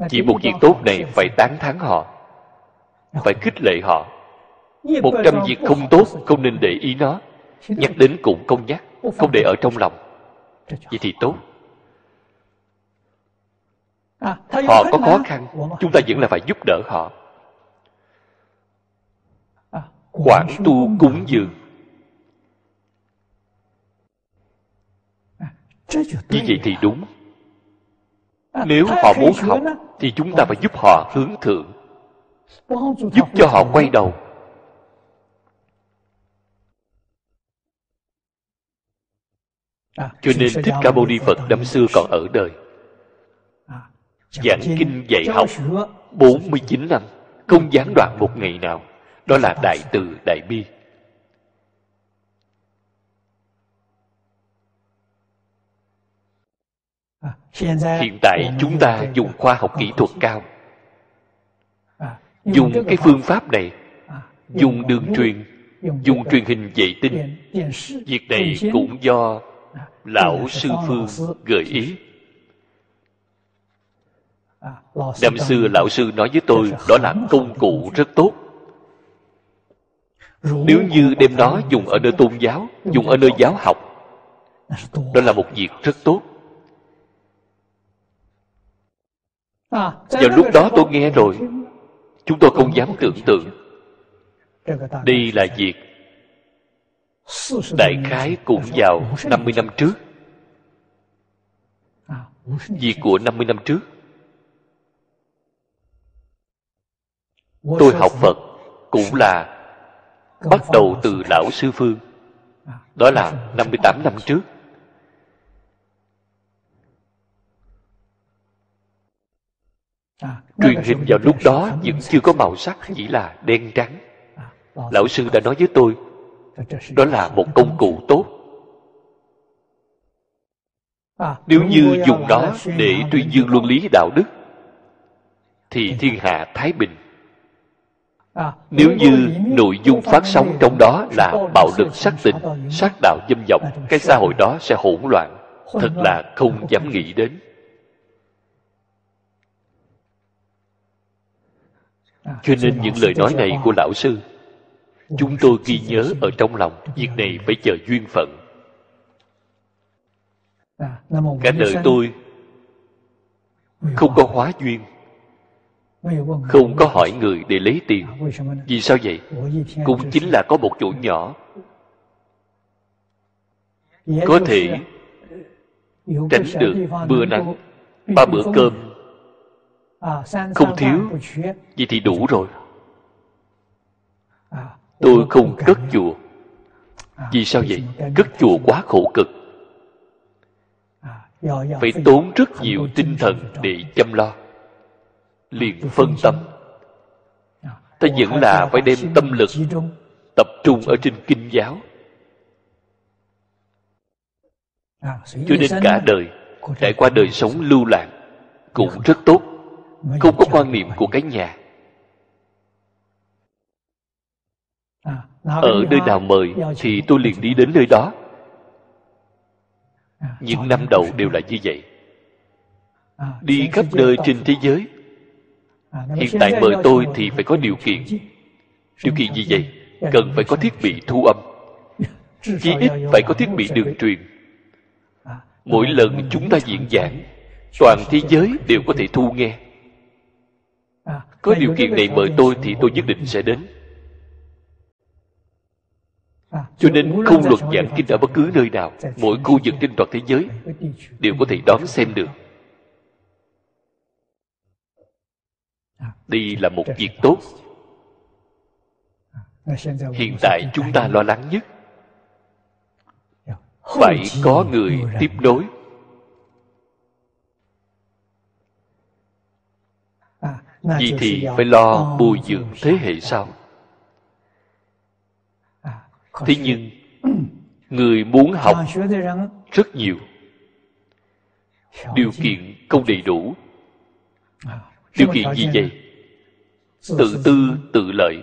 [SPEAKER 1] chỉ một việc tốt này phải tán thán họ phải khích lệ họ. Một trăm việc không tốt không nên để ý nó. Nhắc đến cũng không nhắc không để ở trong lòng. Vậy thì tốt. Họ có khó khăn chúng ta vẫn là phải giúp đỡ họ quảng tu cúng dường. Như vậy thì đúng. Nếu họ muốn học, thì chúng ta phải giúp họ hướng thượng, giúp cho họ quay đầu. Cho nên thích ca mâu ni phật năm xưa còn ở đời. Giảng kinh dạy học 49 năm, không gián đoạn một ngày nào đó là đại từ đại bi. Hiện tại chúng ta dùng khoa học kỹ thuật cao. Dùng cái phương pháp này dùng đường truyền dùng truyền hình vệ tinh. việc này cũng do lão sư phương gợi ý. năm xưa lão sư nói với tôi đó là công cụ rất tốt nếu như đem nó dùng ở nơi tôn giáo, dùng ở nơi giáo học, đó là một việc rất tốt. Vào lúc đó tôi nghe rồi, chúng tôi không dám tưởng tượng. Đây là việc đại khái cũng vào 50 năm trước. Việc của 50 năm trước. Tôi học Phật cũng là bắt đầu từ lão sư Phương. Đó là 58 năm trước. Truyền hình vào lúc đó vẫn chưa có màu sắc, chỉ là đen trắng. Lão sư đã nói với tôi, đó là một công cụ tốt. Nếu như dùng đó để tuyên dương luân lý đạo đức, thì thiên hạ thái bình nếu như nội dung phát sóng trong đó là bạo lực sắc tình sát đạo dâm vọng cái xã hội đó sẽ hỗn loạn. Thật là không dám nghĩ đến. Cho nên những lời nói này của lão sư chúng tôi ghi nhớ ở trong lòng việc này phải chờ duyên phận. Cả đời tôi không có hóa duyên không có hỏi người để lấy tiền. vì sao vậy? Cũng chính là có một chỗ nhỏ. Có thể tránh được mưa nắng. ba bữa cơm. không thiếu. vậy thì đủ rồi. Tôi không cất chùa. Vì sao vậy? cất chùa quá khổ cực. Phải tốn rất nhiều tinh thần để chăm lo liền phân tâm. Ta vẫn là phải đem tâm lực tập trung ở trên kinh giáo. Cho nên cả đời, trải qua đời sống lưu lạc cũng rất tốt, không có quan niệm của cái nhà. Ở nơi nào mời thì tôi liền đi đến nơi đó. Những năm đầu đều là như vậy. Đi khắp nơi trên thế giới hiện tại mời tôi thì phải có điều kiện. điều kiện gì vậy? Cần phải có thiết bị thu âm. <laughs> Chí ít phải có thiết bị đường truyền. Mỗi lần chúng ta diễn giảng toàn thế giới đều có thể thu nghe. Có điều kiện này mời tôi thì tôi nhất định sẽ đến. Cho nên không luật giảng kinh ở bất cứ nơi nào mỗi khu vực trên toàn thế giới đều có thể đón xem được đây là một việc tốt. Hiện tại chúng ta lo lắng nhất. Phải có người tiếp nối. Vì thì phải lo bồi dưỡng thế hệ sau. Thế nhưng người muốn học rất nhiều. Điều kiện không đầy đủ điều kiện gì vậy? Tự tư, tự lợi.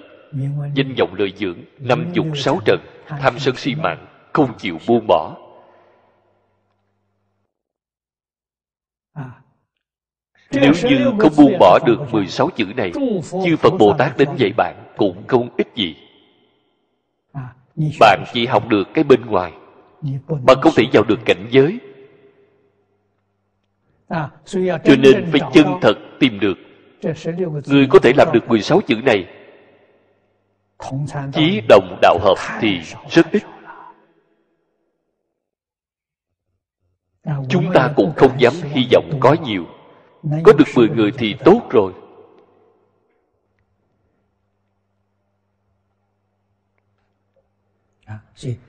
[SPEAKER 1] Danh vọng lợi dưỡng, năm dục sáu trần. Tham sân si mạng, không chịu buông bỏ. Nếu như không buông bỏ được 16 chữ này, chư Phật Bồ Tát đến dạy bạn cũng không ích gì. Bạn chỉ học được cái bên ngoài bạn không thể vào được cảnh giới. Cho nên phải chân thật tìm được người có thể làm được 16 chữ này. chí đồng đạo hợp thì rất ít. Chúng ta cũng không dám hy vọng có nhiều. Có được 10 người thì tốt rồi.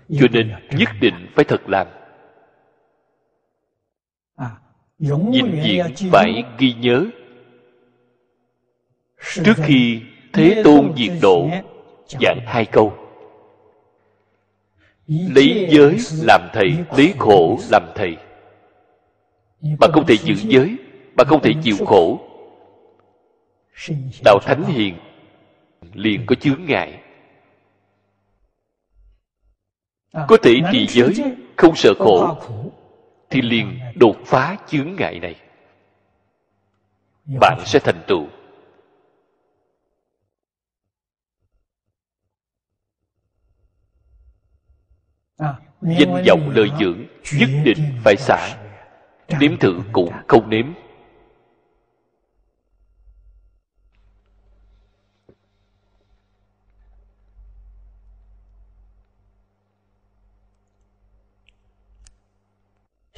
[SPEAKER 1] Cho nên nhất định phải thật làm. Vĩnh viễn phải ghi nhớ trước khi thế tôn diệt độ giảng hai câu. Lấy giới làm thầy lấy khổ làm thầy. Bạn không thể giữ giới bạn không thể chịu khổ. đạo thánh hiền liền có chướng ngại. Có thể trì giới không sợ khổ thì liền đột phá chướng ngại này. Bạn sẽ thành tựu danh vọng lời dưỡng nhất định phải xả. nếm thử cũng không nếm.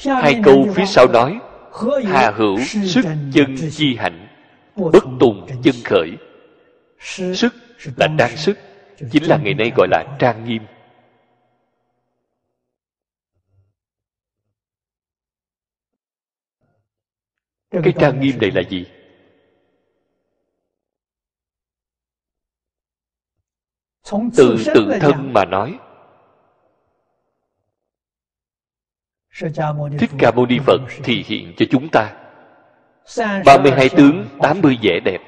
[SPEAKER 1] Hai câu phía sau nói hà hữu sức chân chi hạnh bất tùng chân khởi. Sức là trang sức chính là ngày nay gọi là trang nghiêm cái trang nghiêm này là gì? Từ tự thân mà nói. Thích ca mâu ni phật thì hiện cho chúng ta. 32 tướng 80 vẻ đẹp.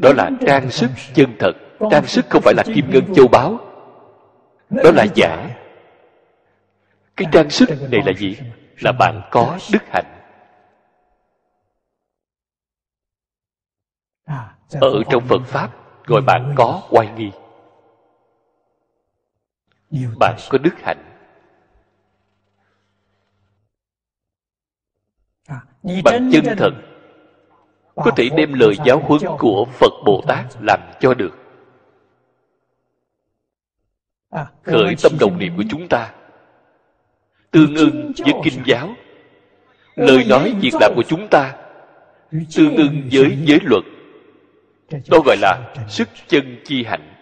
[SPEAKER 1] Đó là trang sức chân thật. trang sức không phải là kim ngân châu báu. Đó là giả cái trang sức này là gì? Là bạn có đức hạnh. Ở trong phật pháp, gọi bạn có oai nghi. Bạn có đức hạnh. Bạn chân thật, có thể đem lời giáo huấn của phật bồ tát làm cho được. Khởi tâm đồng niệm của chúng ta tương ưng với kinh giáo. lời nói việc làm của chúng ta tương ưng với giới luật. Đó gọi là sức chân chi hạnh.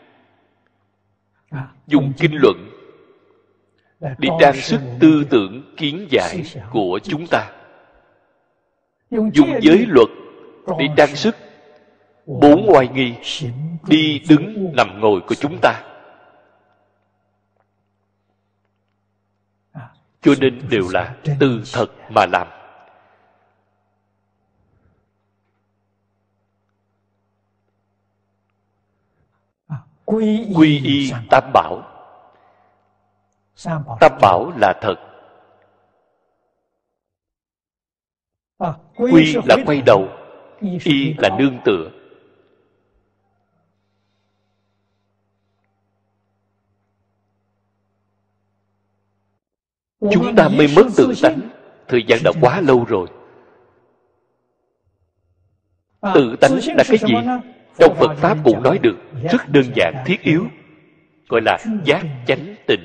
[SPEAKER 1] Dùng kinh luận để trang sức tư tưởng kiến giải của chúng ta. Dùng giới luật để trang sức bốn oai nghi đi đứng nằm ngồi của chúng ta cho nên đều là từ thật mà làm. Quy y tam bảo. Tam bảo là thật. Quy là quay đầu, y là nương tựa. Chúng ta mới mất tự tánh. Thời gian đã quá lâu rồi. Tự tánh là cái gì? Trong phật pháp cũng nói được rất đơn giản thiết yếu gọi là giác chánh tịnh.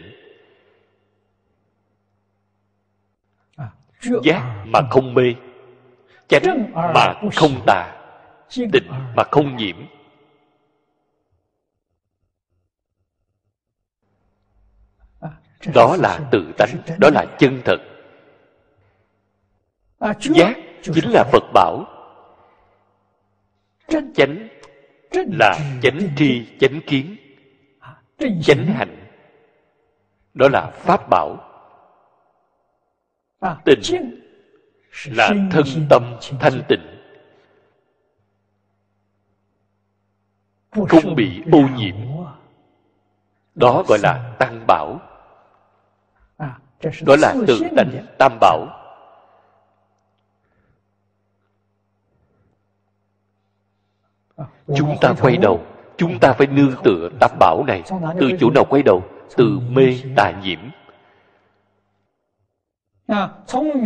[SPEAKER 1] Giác mà không mê chánh mà không tà tịnh mà không nhiễm đó là tự tánh, đó là chân thật. Giác chính là phật bảo. Chánh là chánh tri, chánh kiến, chánh hạnh. Đó là pháp bảo. Tịnh là thân tâm thanh tịnh. Không bị ô nhiễm. Đó gọi là tăng bảo đó là tự tánh tam bảo. Chúng ta quay đầu. Chúng ta phải nương tựa tam bảo này. Từ chỗ nào quay đầu? Từ mê tà nhiễm.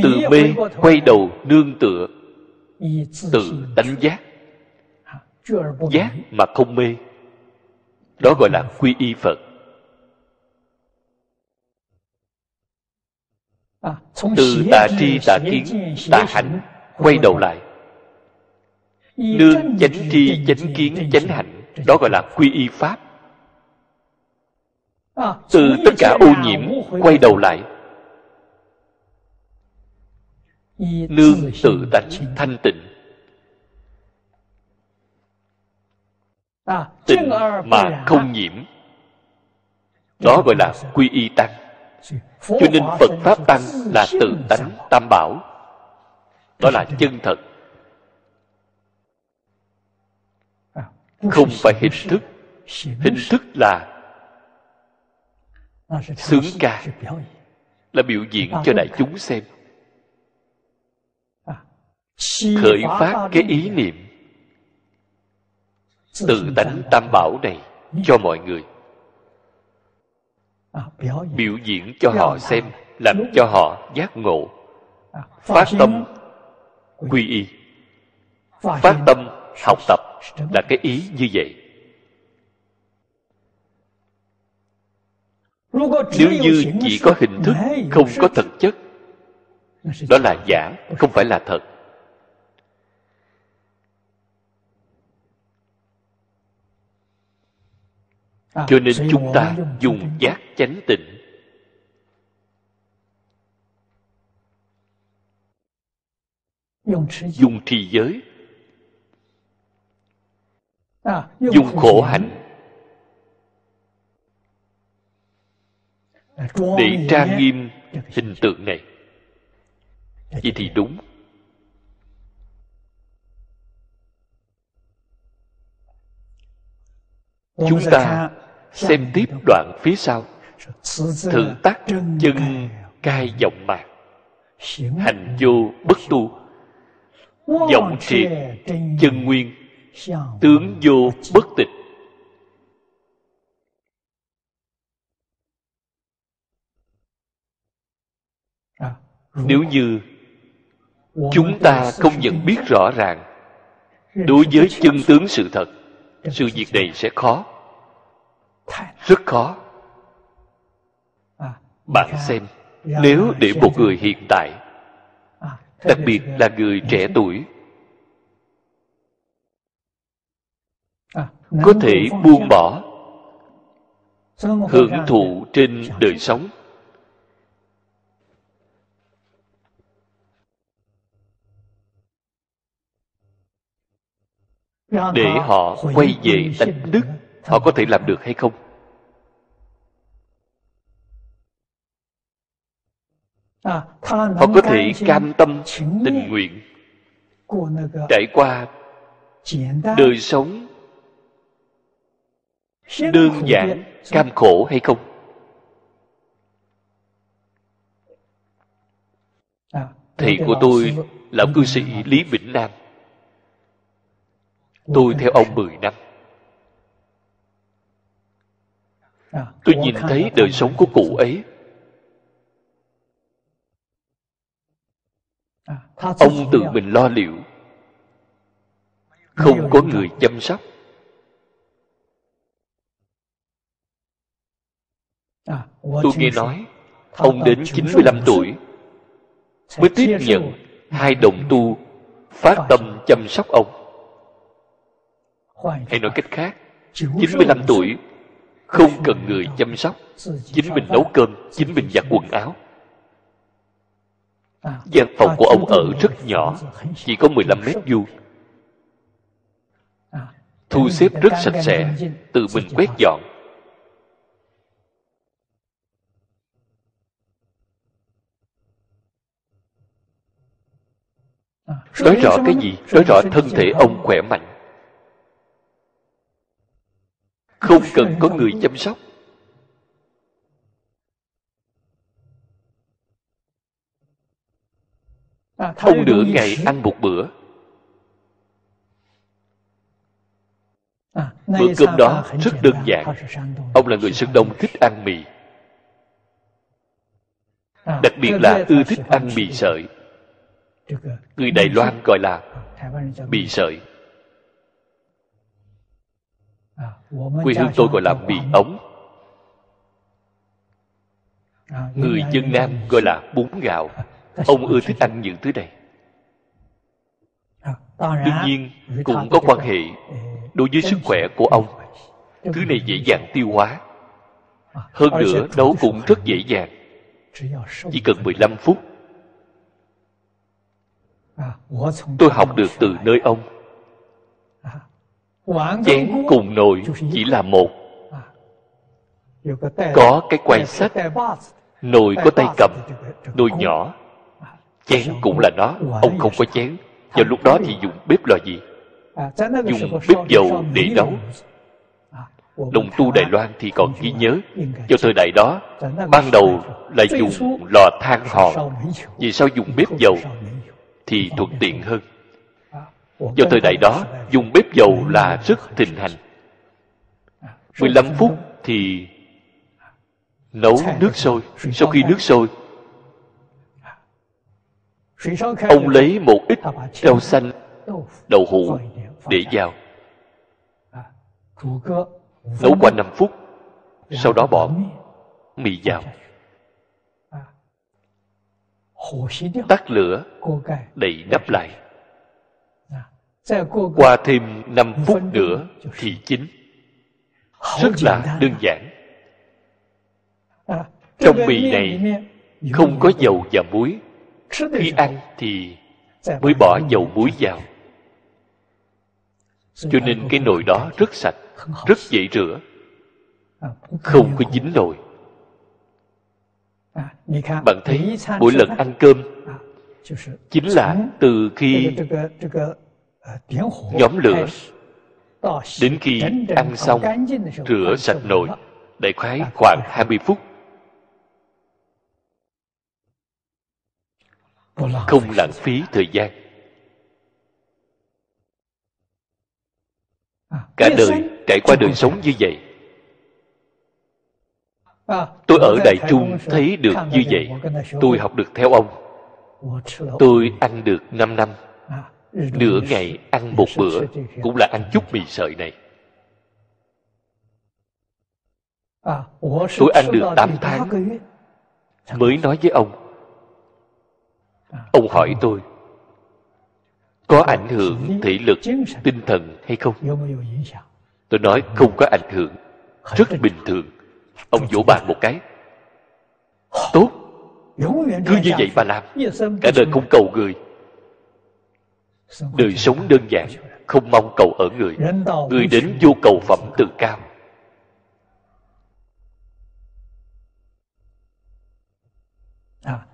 [SPEAKER 1] Từ mê quay đầu nương tựa tự đánh giác giác mà không mê. Đó gọi là quy y phật từ tà tri tà kiến tà hạnh quay đầu lại. Nương chánh tri chánh kiến chánh hạnh đó gọi là quy y pháp. Từ tất cả ô nhiễm quay đầu lại. nương tự tánh thanh tịnh. Tịnh mà không nhiễm đó gọi là quy y tăng cho nên phật pháp tăng là tự tánh tam bảo. Đó là chân thật. Không phải hình thức. Hình thức là sướng ca là biểu diễn cho đại chúng xem. Khởi phát cái ý niệm. Tự tánh tam bảo này cho mọi người biểu diễn cho họ xem làm cho họ giác ngộ. Phát tâm quy y. Phát tâm học tập là cái ý như vậy. Nếu như chỉ có hình thức không có thực chất đó là giả không phải là thật cho nên chúng ta dùng giác chánh tịnh. Dùng trì giới. Dùng khổ hạnh. Để trang nghiêm hình tượng này. Vậy thì đúng. Chúng ta xem tiếp đoạn phía sau. Thử tác chân cai vọng mạc. Hành vô bất tu. Vọng triệt chân nguyên. Tướng vô bất tịch nếu như chúng ta không nhận biết rõ ràng đối với chân tướng sự thật sự việc này sẽ khó rất khó. Bạn xem nếu để một người hiện tại đặc biệt là người trẻ tuổi có thể buông bỏ hưởng thụ trên đời sống. Để họ quay về tánh đức họ có thể làm được hay không? Họ có thể cam tâm tình nguyện trải qua đời sống đơn giản cam khổ hay không? Thầy của tôi lão cư sĩ lý vĩnh nam. Tôi theo ông 10 năm tôi nhìn thấy đời sống của cụ ấy. Ông tự mình lo liệu. Không có người chăm sóc. Tôi nghe nói ông đến 95 tuổi mới tiếp nhận hai đồng tu phát tâm chăm sóc ông. Hay nói cách khác 95 tuổi không cần người chăm sóc. Chính mình nấu cơm, chính mình giặt quần áo. Gian phòng của ông ở rất nhỏ, chỉ có 15 mét vuông. Thu xếp rất sạch sẽ, tự mình quét dọn. Nói rõ cái gì? Nói rõ thân thể ông khỏe mạnh không cần có người chăm sóc. Ông nửa ngày ăn một bữa. Bữa cơm đó rất đơn giản. Ông là người sơn đông thích ăn mì. Đặc biệt là ưa thích ăn mì sợi. người đài loan gọi là mì. sợi quê hương tôi gọi là mì ống. Người dân nam gọi là <laughs> bún gạo. Ông ưa thích ăn những thứ này. Đương nhiên cũng có quan hệ đối với sức khỏe của ông. Thứ này dễ dàng tiêu hóa. Hơn nữa nấu cũng rất dễ dàng. Chỉ cần 15 phút. Tôi học được từ nơi ông chén cùng nồi chỉ là một. Có cái quay sách nồi có tay cầm nồi nhỏ. chén cũng là nó ông không có chén. Vào lúc đó thì dùng bếp là gì? Dùng bếp dầu để nấu. đồng tu đài loan thì còn ghi nhớ. vào thời đại đó ban đầu là dùng lò than hòn. vì sao dùng bếp dầu thì thuận tiện hơn vào thời đại đó dùng bếp dầu là rất thịnh hành. 15 phút thì nấu nước sôi. Sau khi nước sôi ông lấy một ít rau xanh đậu hũ để vào nấu qua 5 phút sau đó bỏ mì vào. tắt lửa đậy nắp lại qua thêm 5 phút nữa thì chín rất là đơn giản. Trong mì này không có dầu và muối. Khi ăn thì mới bỏ dầu muối vào. Cho nên cái nồi đó rất sạch rất dễ rửa. Không có dính nồi. Bạn thấy mỗi lần ăn cơm chính là từ khi nhóm lửa đến khi ăn xong rửa sạch nồi đại khái khoảng 20 phút. Không lãng phí thời gian. Cả đời trải qua đời sống như vậy. Tôi ở đại trung thấy được như vậy. tôi học được theo ông. Tôi ăn được 5 năm nửa ngày ăn một bữa cũng là ăn chút mì sợi này. Tôi ăn được 8 tháng. Mới nói với ông. Ông hỏi tôi, có ảnh hưởng thể lực, tinh thần hay không? Tôi nói, không có ảnh hưởng. Rất bình thường. Ông vỗ bàn một cái. Tốt. Cứ như vậy mà làm. Cả đời không cầu người đời sống đơn giản, không mong cầu ở người. Người đến vô cầu phẩm từ cao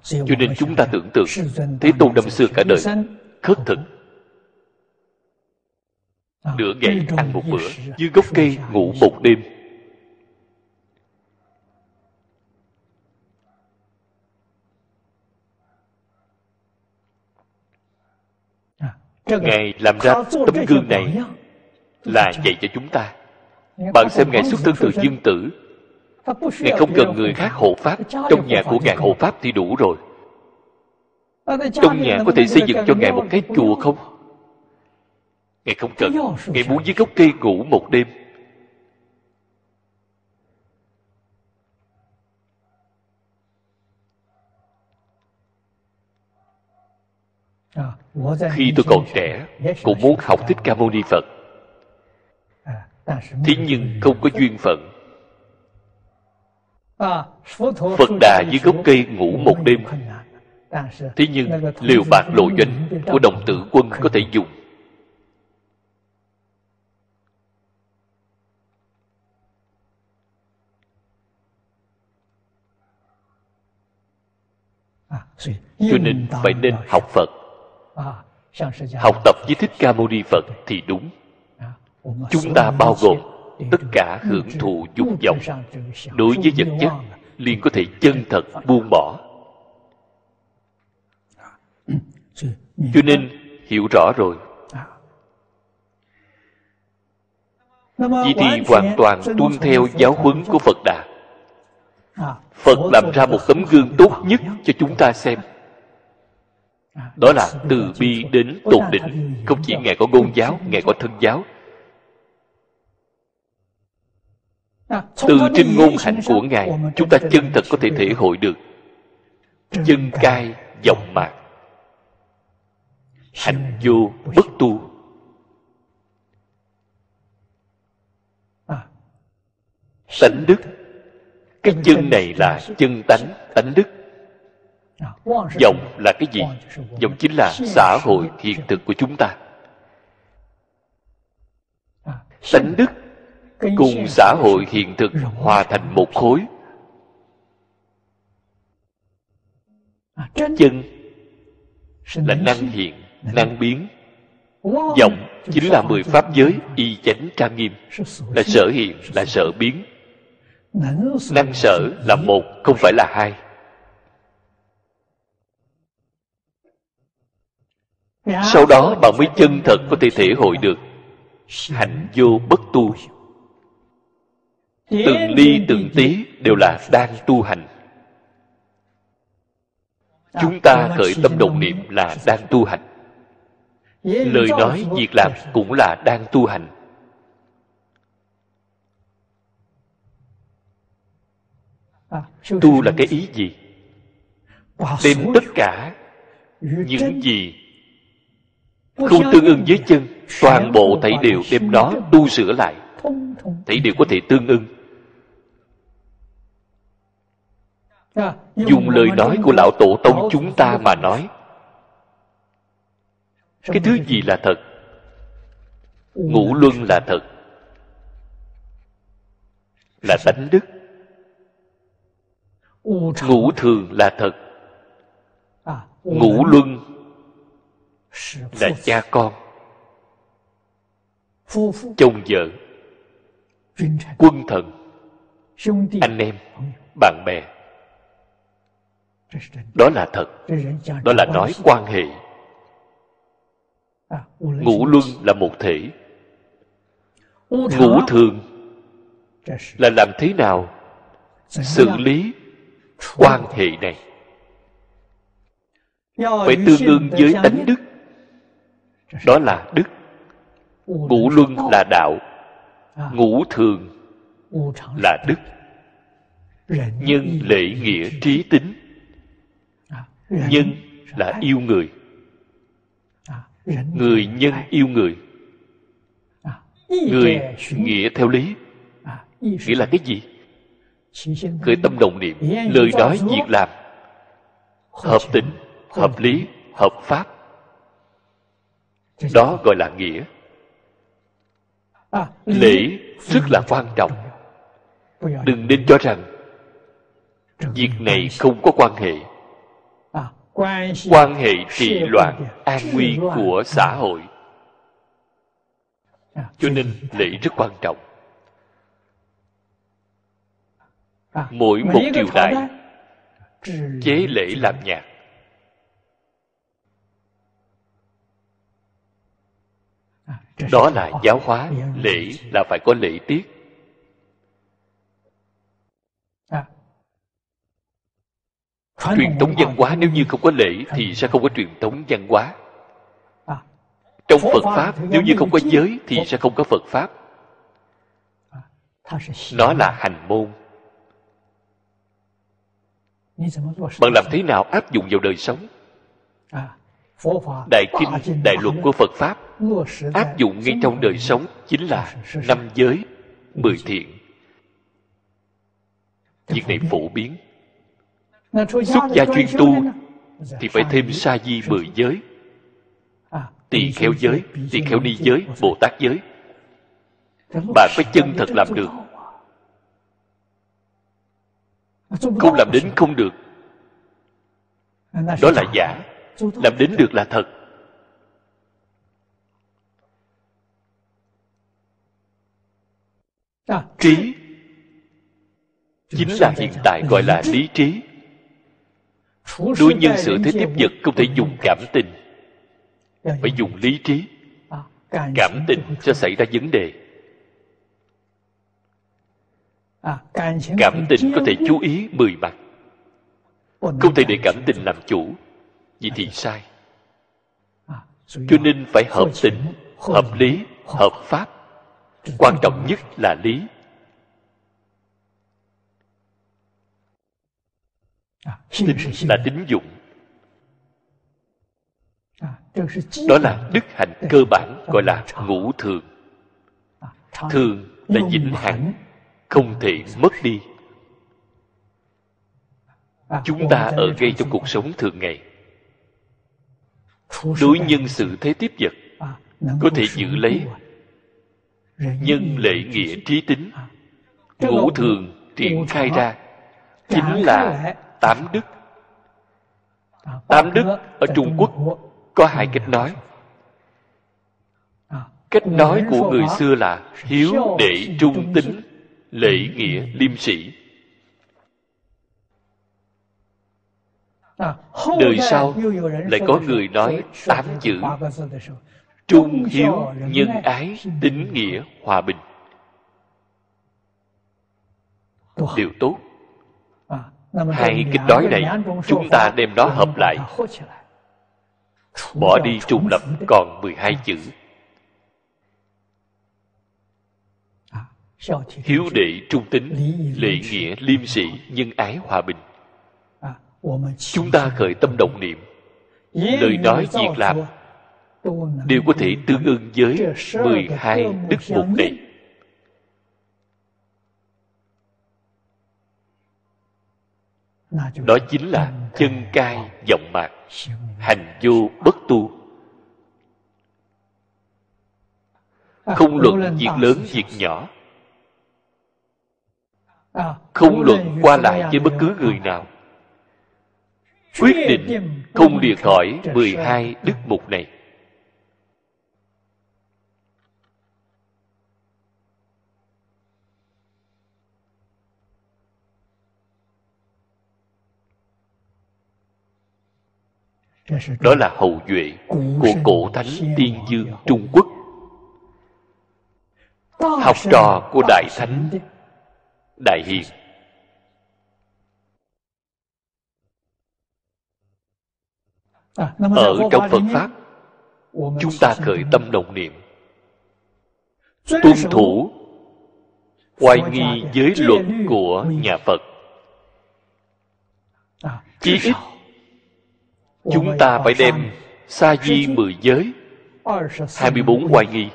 [SPEAKER 1] cho nên chúng ta tưởng tượng, thế tôn năm xưa cả đời khất thực nửa ngày ăn một bữa dưới gốc cây ngủ một đêm. Ngài làm ra tấm gương này là dạy cho chúng ta. Bạn xem ngài xuất thân từ dương tử. Ngài không cần người khác hộ pháp. Trong nhà của ngài hộ pháp thì đủ rồi. Trong nhà có thể xây dựng cho ngài một cái chùa không? Ngài không cần. ngài muốn dưới gốc cây ngủ một đêm khi tôi còn trẻ cũng muốn học thích ca mâu ni phật. Thế nhưng không có duyên phận. Phật đà dưới gốc cây ngủ một đêm. thế nhưng liều bạc lộ doanh của đồng tử quân có thể dùng. Cho nên phải nên học phật học tập với thích ca mâu ni phật thì đúng. Chúng ta bao gồm tất cả hưởng thụ dục vọng. Đối với vật chất liền có thể chân thật buông bỏ. Cho nên hiểu rõ rồi. Vậy thì hoàn toàn tuân theo giáo huấn của phật đà. Phật làm ra một tấm gương tốt nhất cho chúng ta xem đó là từ bi đến tột đỉnh. không chỉ ngài có ngôn giáo ngài có thân giáo. Từ trên ngôn hạnh của ngài chúng ta chân thật có thể thể hội được chân cai vọng mạc. Hạnh vô bất tu. tánh đức. Cái chân này là chân tánh tánh đức vọng là cái gì？vọng chính là xã hội hiện thực của chúng ta tánh đức cùng xã hội hiện thực hòa thành một khối。Chân là năng hiện năng biến. Vọng chính là mười pháp giới y chánh trang nghiêm. Là sở hiện là sở biến. Năng sở là một không phải là hai sau đó bạn mới chân thật có thể thể hội được. Hành vô bất tu. Từng ly từng tí đều là đang tu hành. Chúng ta khởi tâm đồng niệm là đang tu hành. Lời nói việc làm <laughs> cũng là đang tu hành. Tu là cái ý gì? Đem tất cả những gì không tương ưng với chân toàn bộ thảy đều đem đó tu sửa lại. Thảy đều có thể tương ưng. Dùng lời nói của lão tổ tông chúng ta mà nói. Cái thứ gì là thật? Ngũ luân là thật. Là tánh đức. Ngũ thường là thật. Ngũ luân là cha con. Chồng vợ. Quân thần. anh em. bạn bè. Đó là thật. Đó là nói quan hệ. Ngũ luân là một thể. Ngũ thường là làm thế nào xử lý quan hệ này? Phải tương ương với tánh đức đó là đức. Ngũ luân là đạo. Ngũ thường là đức. Nhân lễ nghĩa trí. tính. Nhân là yêu người. Người nhân yêu người. Người nghĩa theo lý. Nghĩa là cái gì? khởi tâm đồng niệm. Lời nói việc làm. Hợp tình hợp lý hợp pháp đó gọi là nghĩa. Lễ rất là quan trọng. Đừng nên cho rằng việc này không có quan hệ. Quan hệ trị loạn, an nguy của xã hội. Cho nên lễ rất quan trọng. Mỗi một triều đại chế lễ làm nhạc. Đó là giáo hóa lễ là phải có lễ tiết. Truyền thống văn hóa nếu như không có lễ thì sẽ không có truyền thống văn hóa. Trong phật pháp nếu như không có giới thì sẽ không có phật pháp. Nó là hành môn. Bạn làm thế nào áp dụng vào đời sống đại kinh đại luật của phật pháp áp dụng ngay trong đời sống chính là năm giới mười thiện. Việc này phổ biến. xuất gia chuyên tu thì phải thêm sa di mười giới. Tỳ kheo giới tỳ kheo ni giới bồ tát giới. Bạn phải chân thật làm được. không làm đến không được. Đó là giả làm đến được là thật. Trí. Chính là hiện tại gọi là lý trí. đối nhân sự thế tiếp vật không thể dùng cảm tình. Phải dùng lý trí. Cảm tình sẽ xảy ra vấn đề. Cảm tình có thể chú ý mười mặt. Không thể để cảm tình làm chủ vậy thì sai. Cho nên phải hợp tình hợp lý hợp pháp. Quan trọng nhất là lý. Tính là tính dụng. Đó là đức hạnh cơ bản gọi là ngũ thường. Thường là vĩnh hằng không thể mất đi. Chúng ta ở ngay trong cuộc sống thường ngày đối nhân sự thế tiếp vật có thể giữ lấy nhân lệ nghĩa trí tính. Ngũ thường triển khai ra. chính là tám đức. Tám đức ở trung quốc có hai cách nói. Cách nói của người xưa là hiếu đệ trung tính lễ nghĩa liêm sĩ đời sau lại có người nói tám chữ trung hiếu nhân ái tính nghĩa hòa bình đều tốt hai cách nói này chúng ta đem nó hợp lại bỏ đi trùng lập còn 12 chữ hiếu đệ trung tính lệ nghĩa liêm sĩ nhân ái hòa bình chúng ta khởi tâm động niệm. Lời nói việc làm đều có thể tương ưng với 12 đức mục này đó chính là chân cai vọng mạc. Hành vô bất tu. không luận việc lớn việc nhỏ. không luận qua lại với bất cứ người nào quyết định không lìa khỏi 12 đức mục này. Đó là hậu duệ của cổ thánh tiên dương trung quốc. Học trò của đại thánh đại hiền ở trong phật pháp chúng ta khởi tâm đồng niệm. Tuân thủ oai nghi giới luật của nhà phật. Chí ít chúng ta phải đem sa di mười giới 24 oai nghi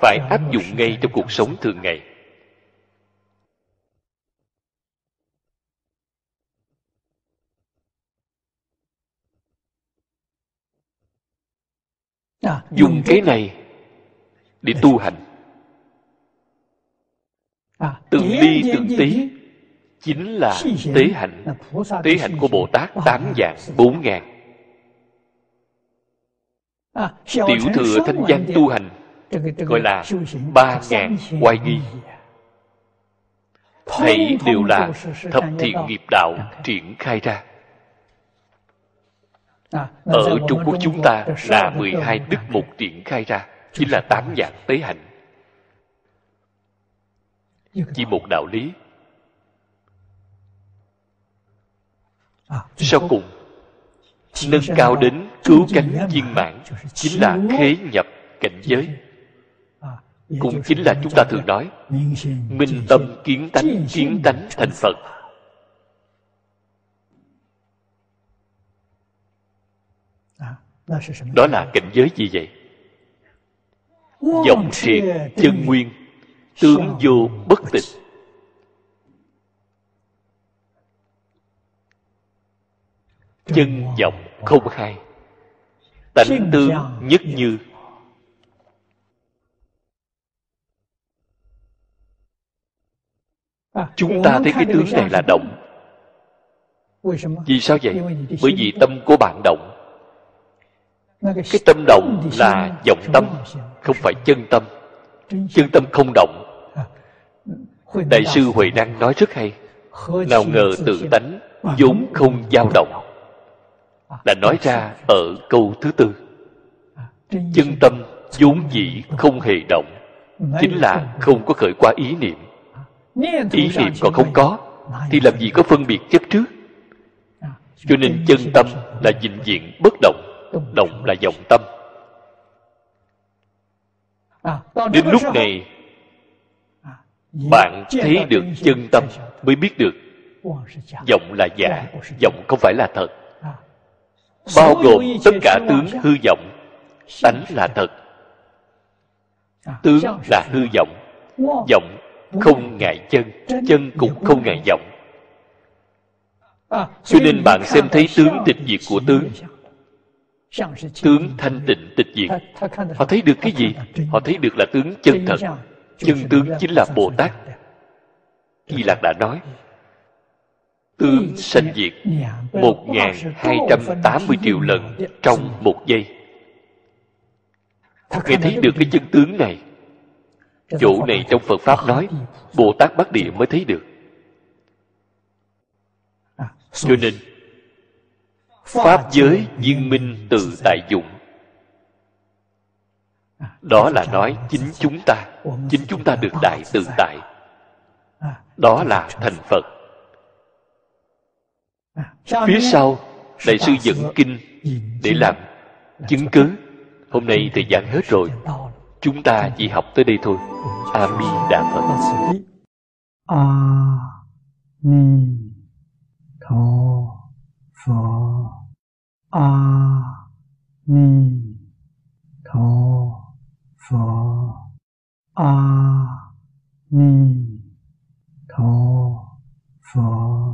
[SPEAKER 1] phải áp dụng ngay trong cuộc sống thường ngày dùng cái này để tu hành. Từng ly từng tí chính là tế hạnh. Tế hạnh của bồ tát tám dạng bốn ngàn. Tiểu thừa thanh văn tu hành gọi là ba ngàn oai nghi. thảy đều là thập thiện nghiệp đạo triển khai ra ở trung quốc chúng ta là 12 đức mục triển khai ra chính là tám dạng tế hạnh chỉ một đạo lý. Sau cùng nâng cao đến cứu cánh viên mãn chính là khế nhập cảnh giới. cũng chính là chúng ta thường nói minh tâm kiến tánh kiến tánh thành phật đó là cảnh giới gì vậy? Vọng triệt chân nguyên tướng vô bất tịch chân vọng không hai tánh tướng nhất như. Chúng ta thấy cái tướng này là động. Vì sao? Vậy? Bởi vì tâm của bạn động cái tâm động là vọng tâm, không phải chân tâm. Chân tâm không động. Đại sư huệ năng nói rất hay. Nào ngờ tự tánh vốn không dao động. Đã nói ra ở câu thứ tư. Chân tâm vốn dĩ không hề động, chính là không có khởi qua ý niệm. Ý niệm còn không có, thì làm gì có phân biệt chấp trước? Cho nên chân tâm là vĩnh viễn bất động động là vọng tâm. Đến lúc này bạn thấy được chân tâm mới biết được vọng là giả vọng không phải là thật. Bao gồm tất cả tướng hư vọng tánh là thật. Tướng là hư vọng vọng không ngại chân chân cũng không ngại vọng cho nên bạn xem thấy tướng tịch diệt của tướng tướng thanh tịnh tịch diệt. Họ thấy được cái gì? Họ thấy được là tướng chân thật. chân tướng chính là bồ tát. Di lạc đã nói tướng sanh diệt một hai trăm tám mươi triệu lần trong một giây. Nghe thấy được cái chân tướng này chỗ này trong phật pháp nói bồ tát bắc địa mới thấy được. Cho nên pháp giới viên minh từ tại dụng. Đó là nói chính chúng ta. Chính chúng ta được đại tự tại đó là thành phật. Phía sau đại sư dẫn kinh để làm chứng cứ. Hôm nay thời gian hết rồi. Chúng ta chỉ học tới đây thôi. A di đà phật.
[SPEAKER 2] A ni tho phật 阿弥陀佛。阿弥陀佛。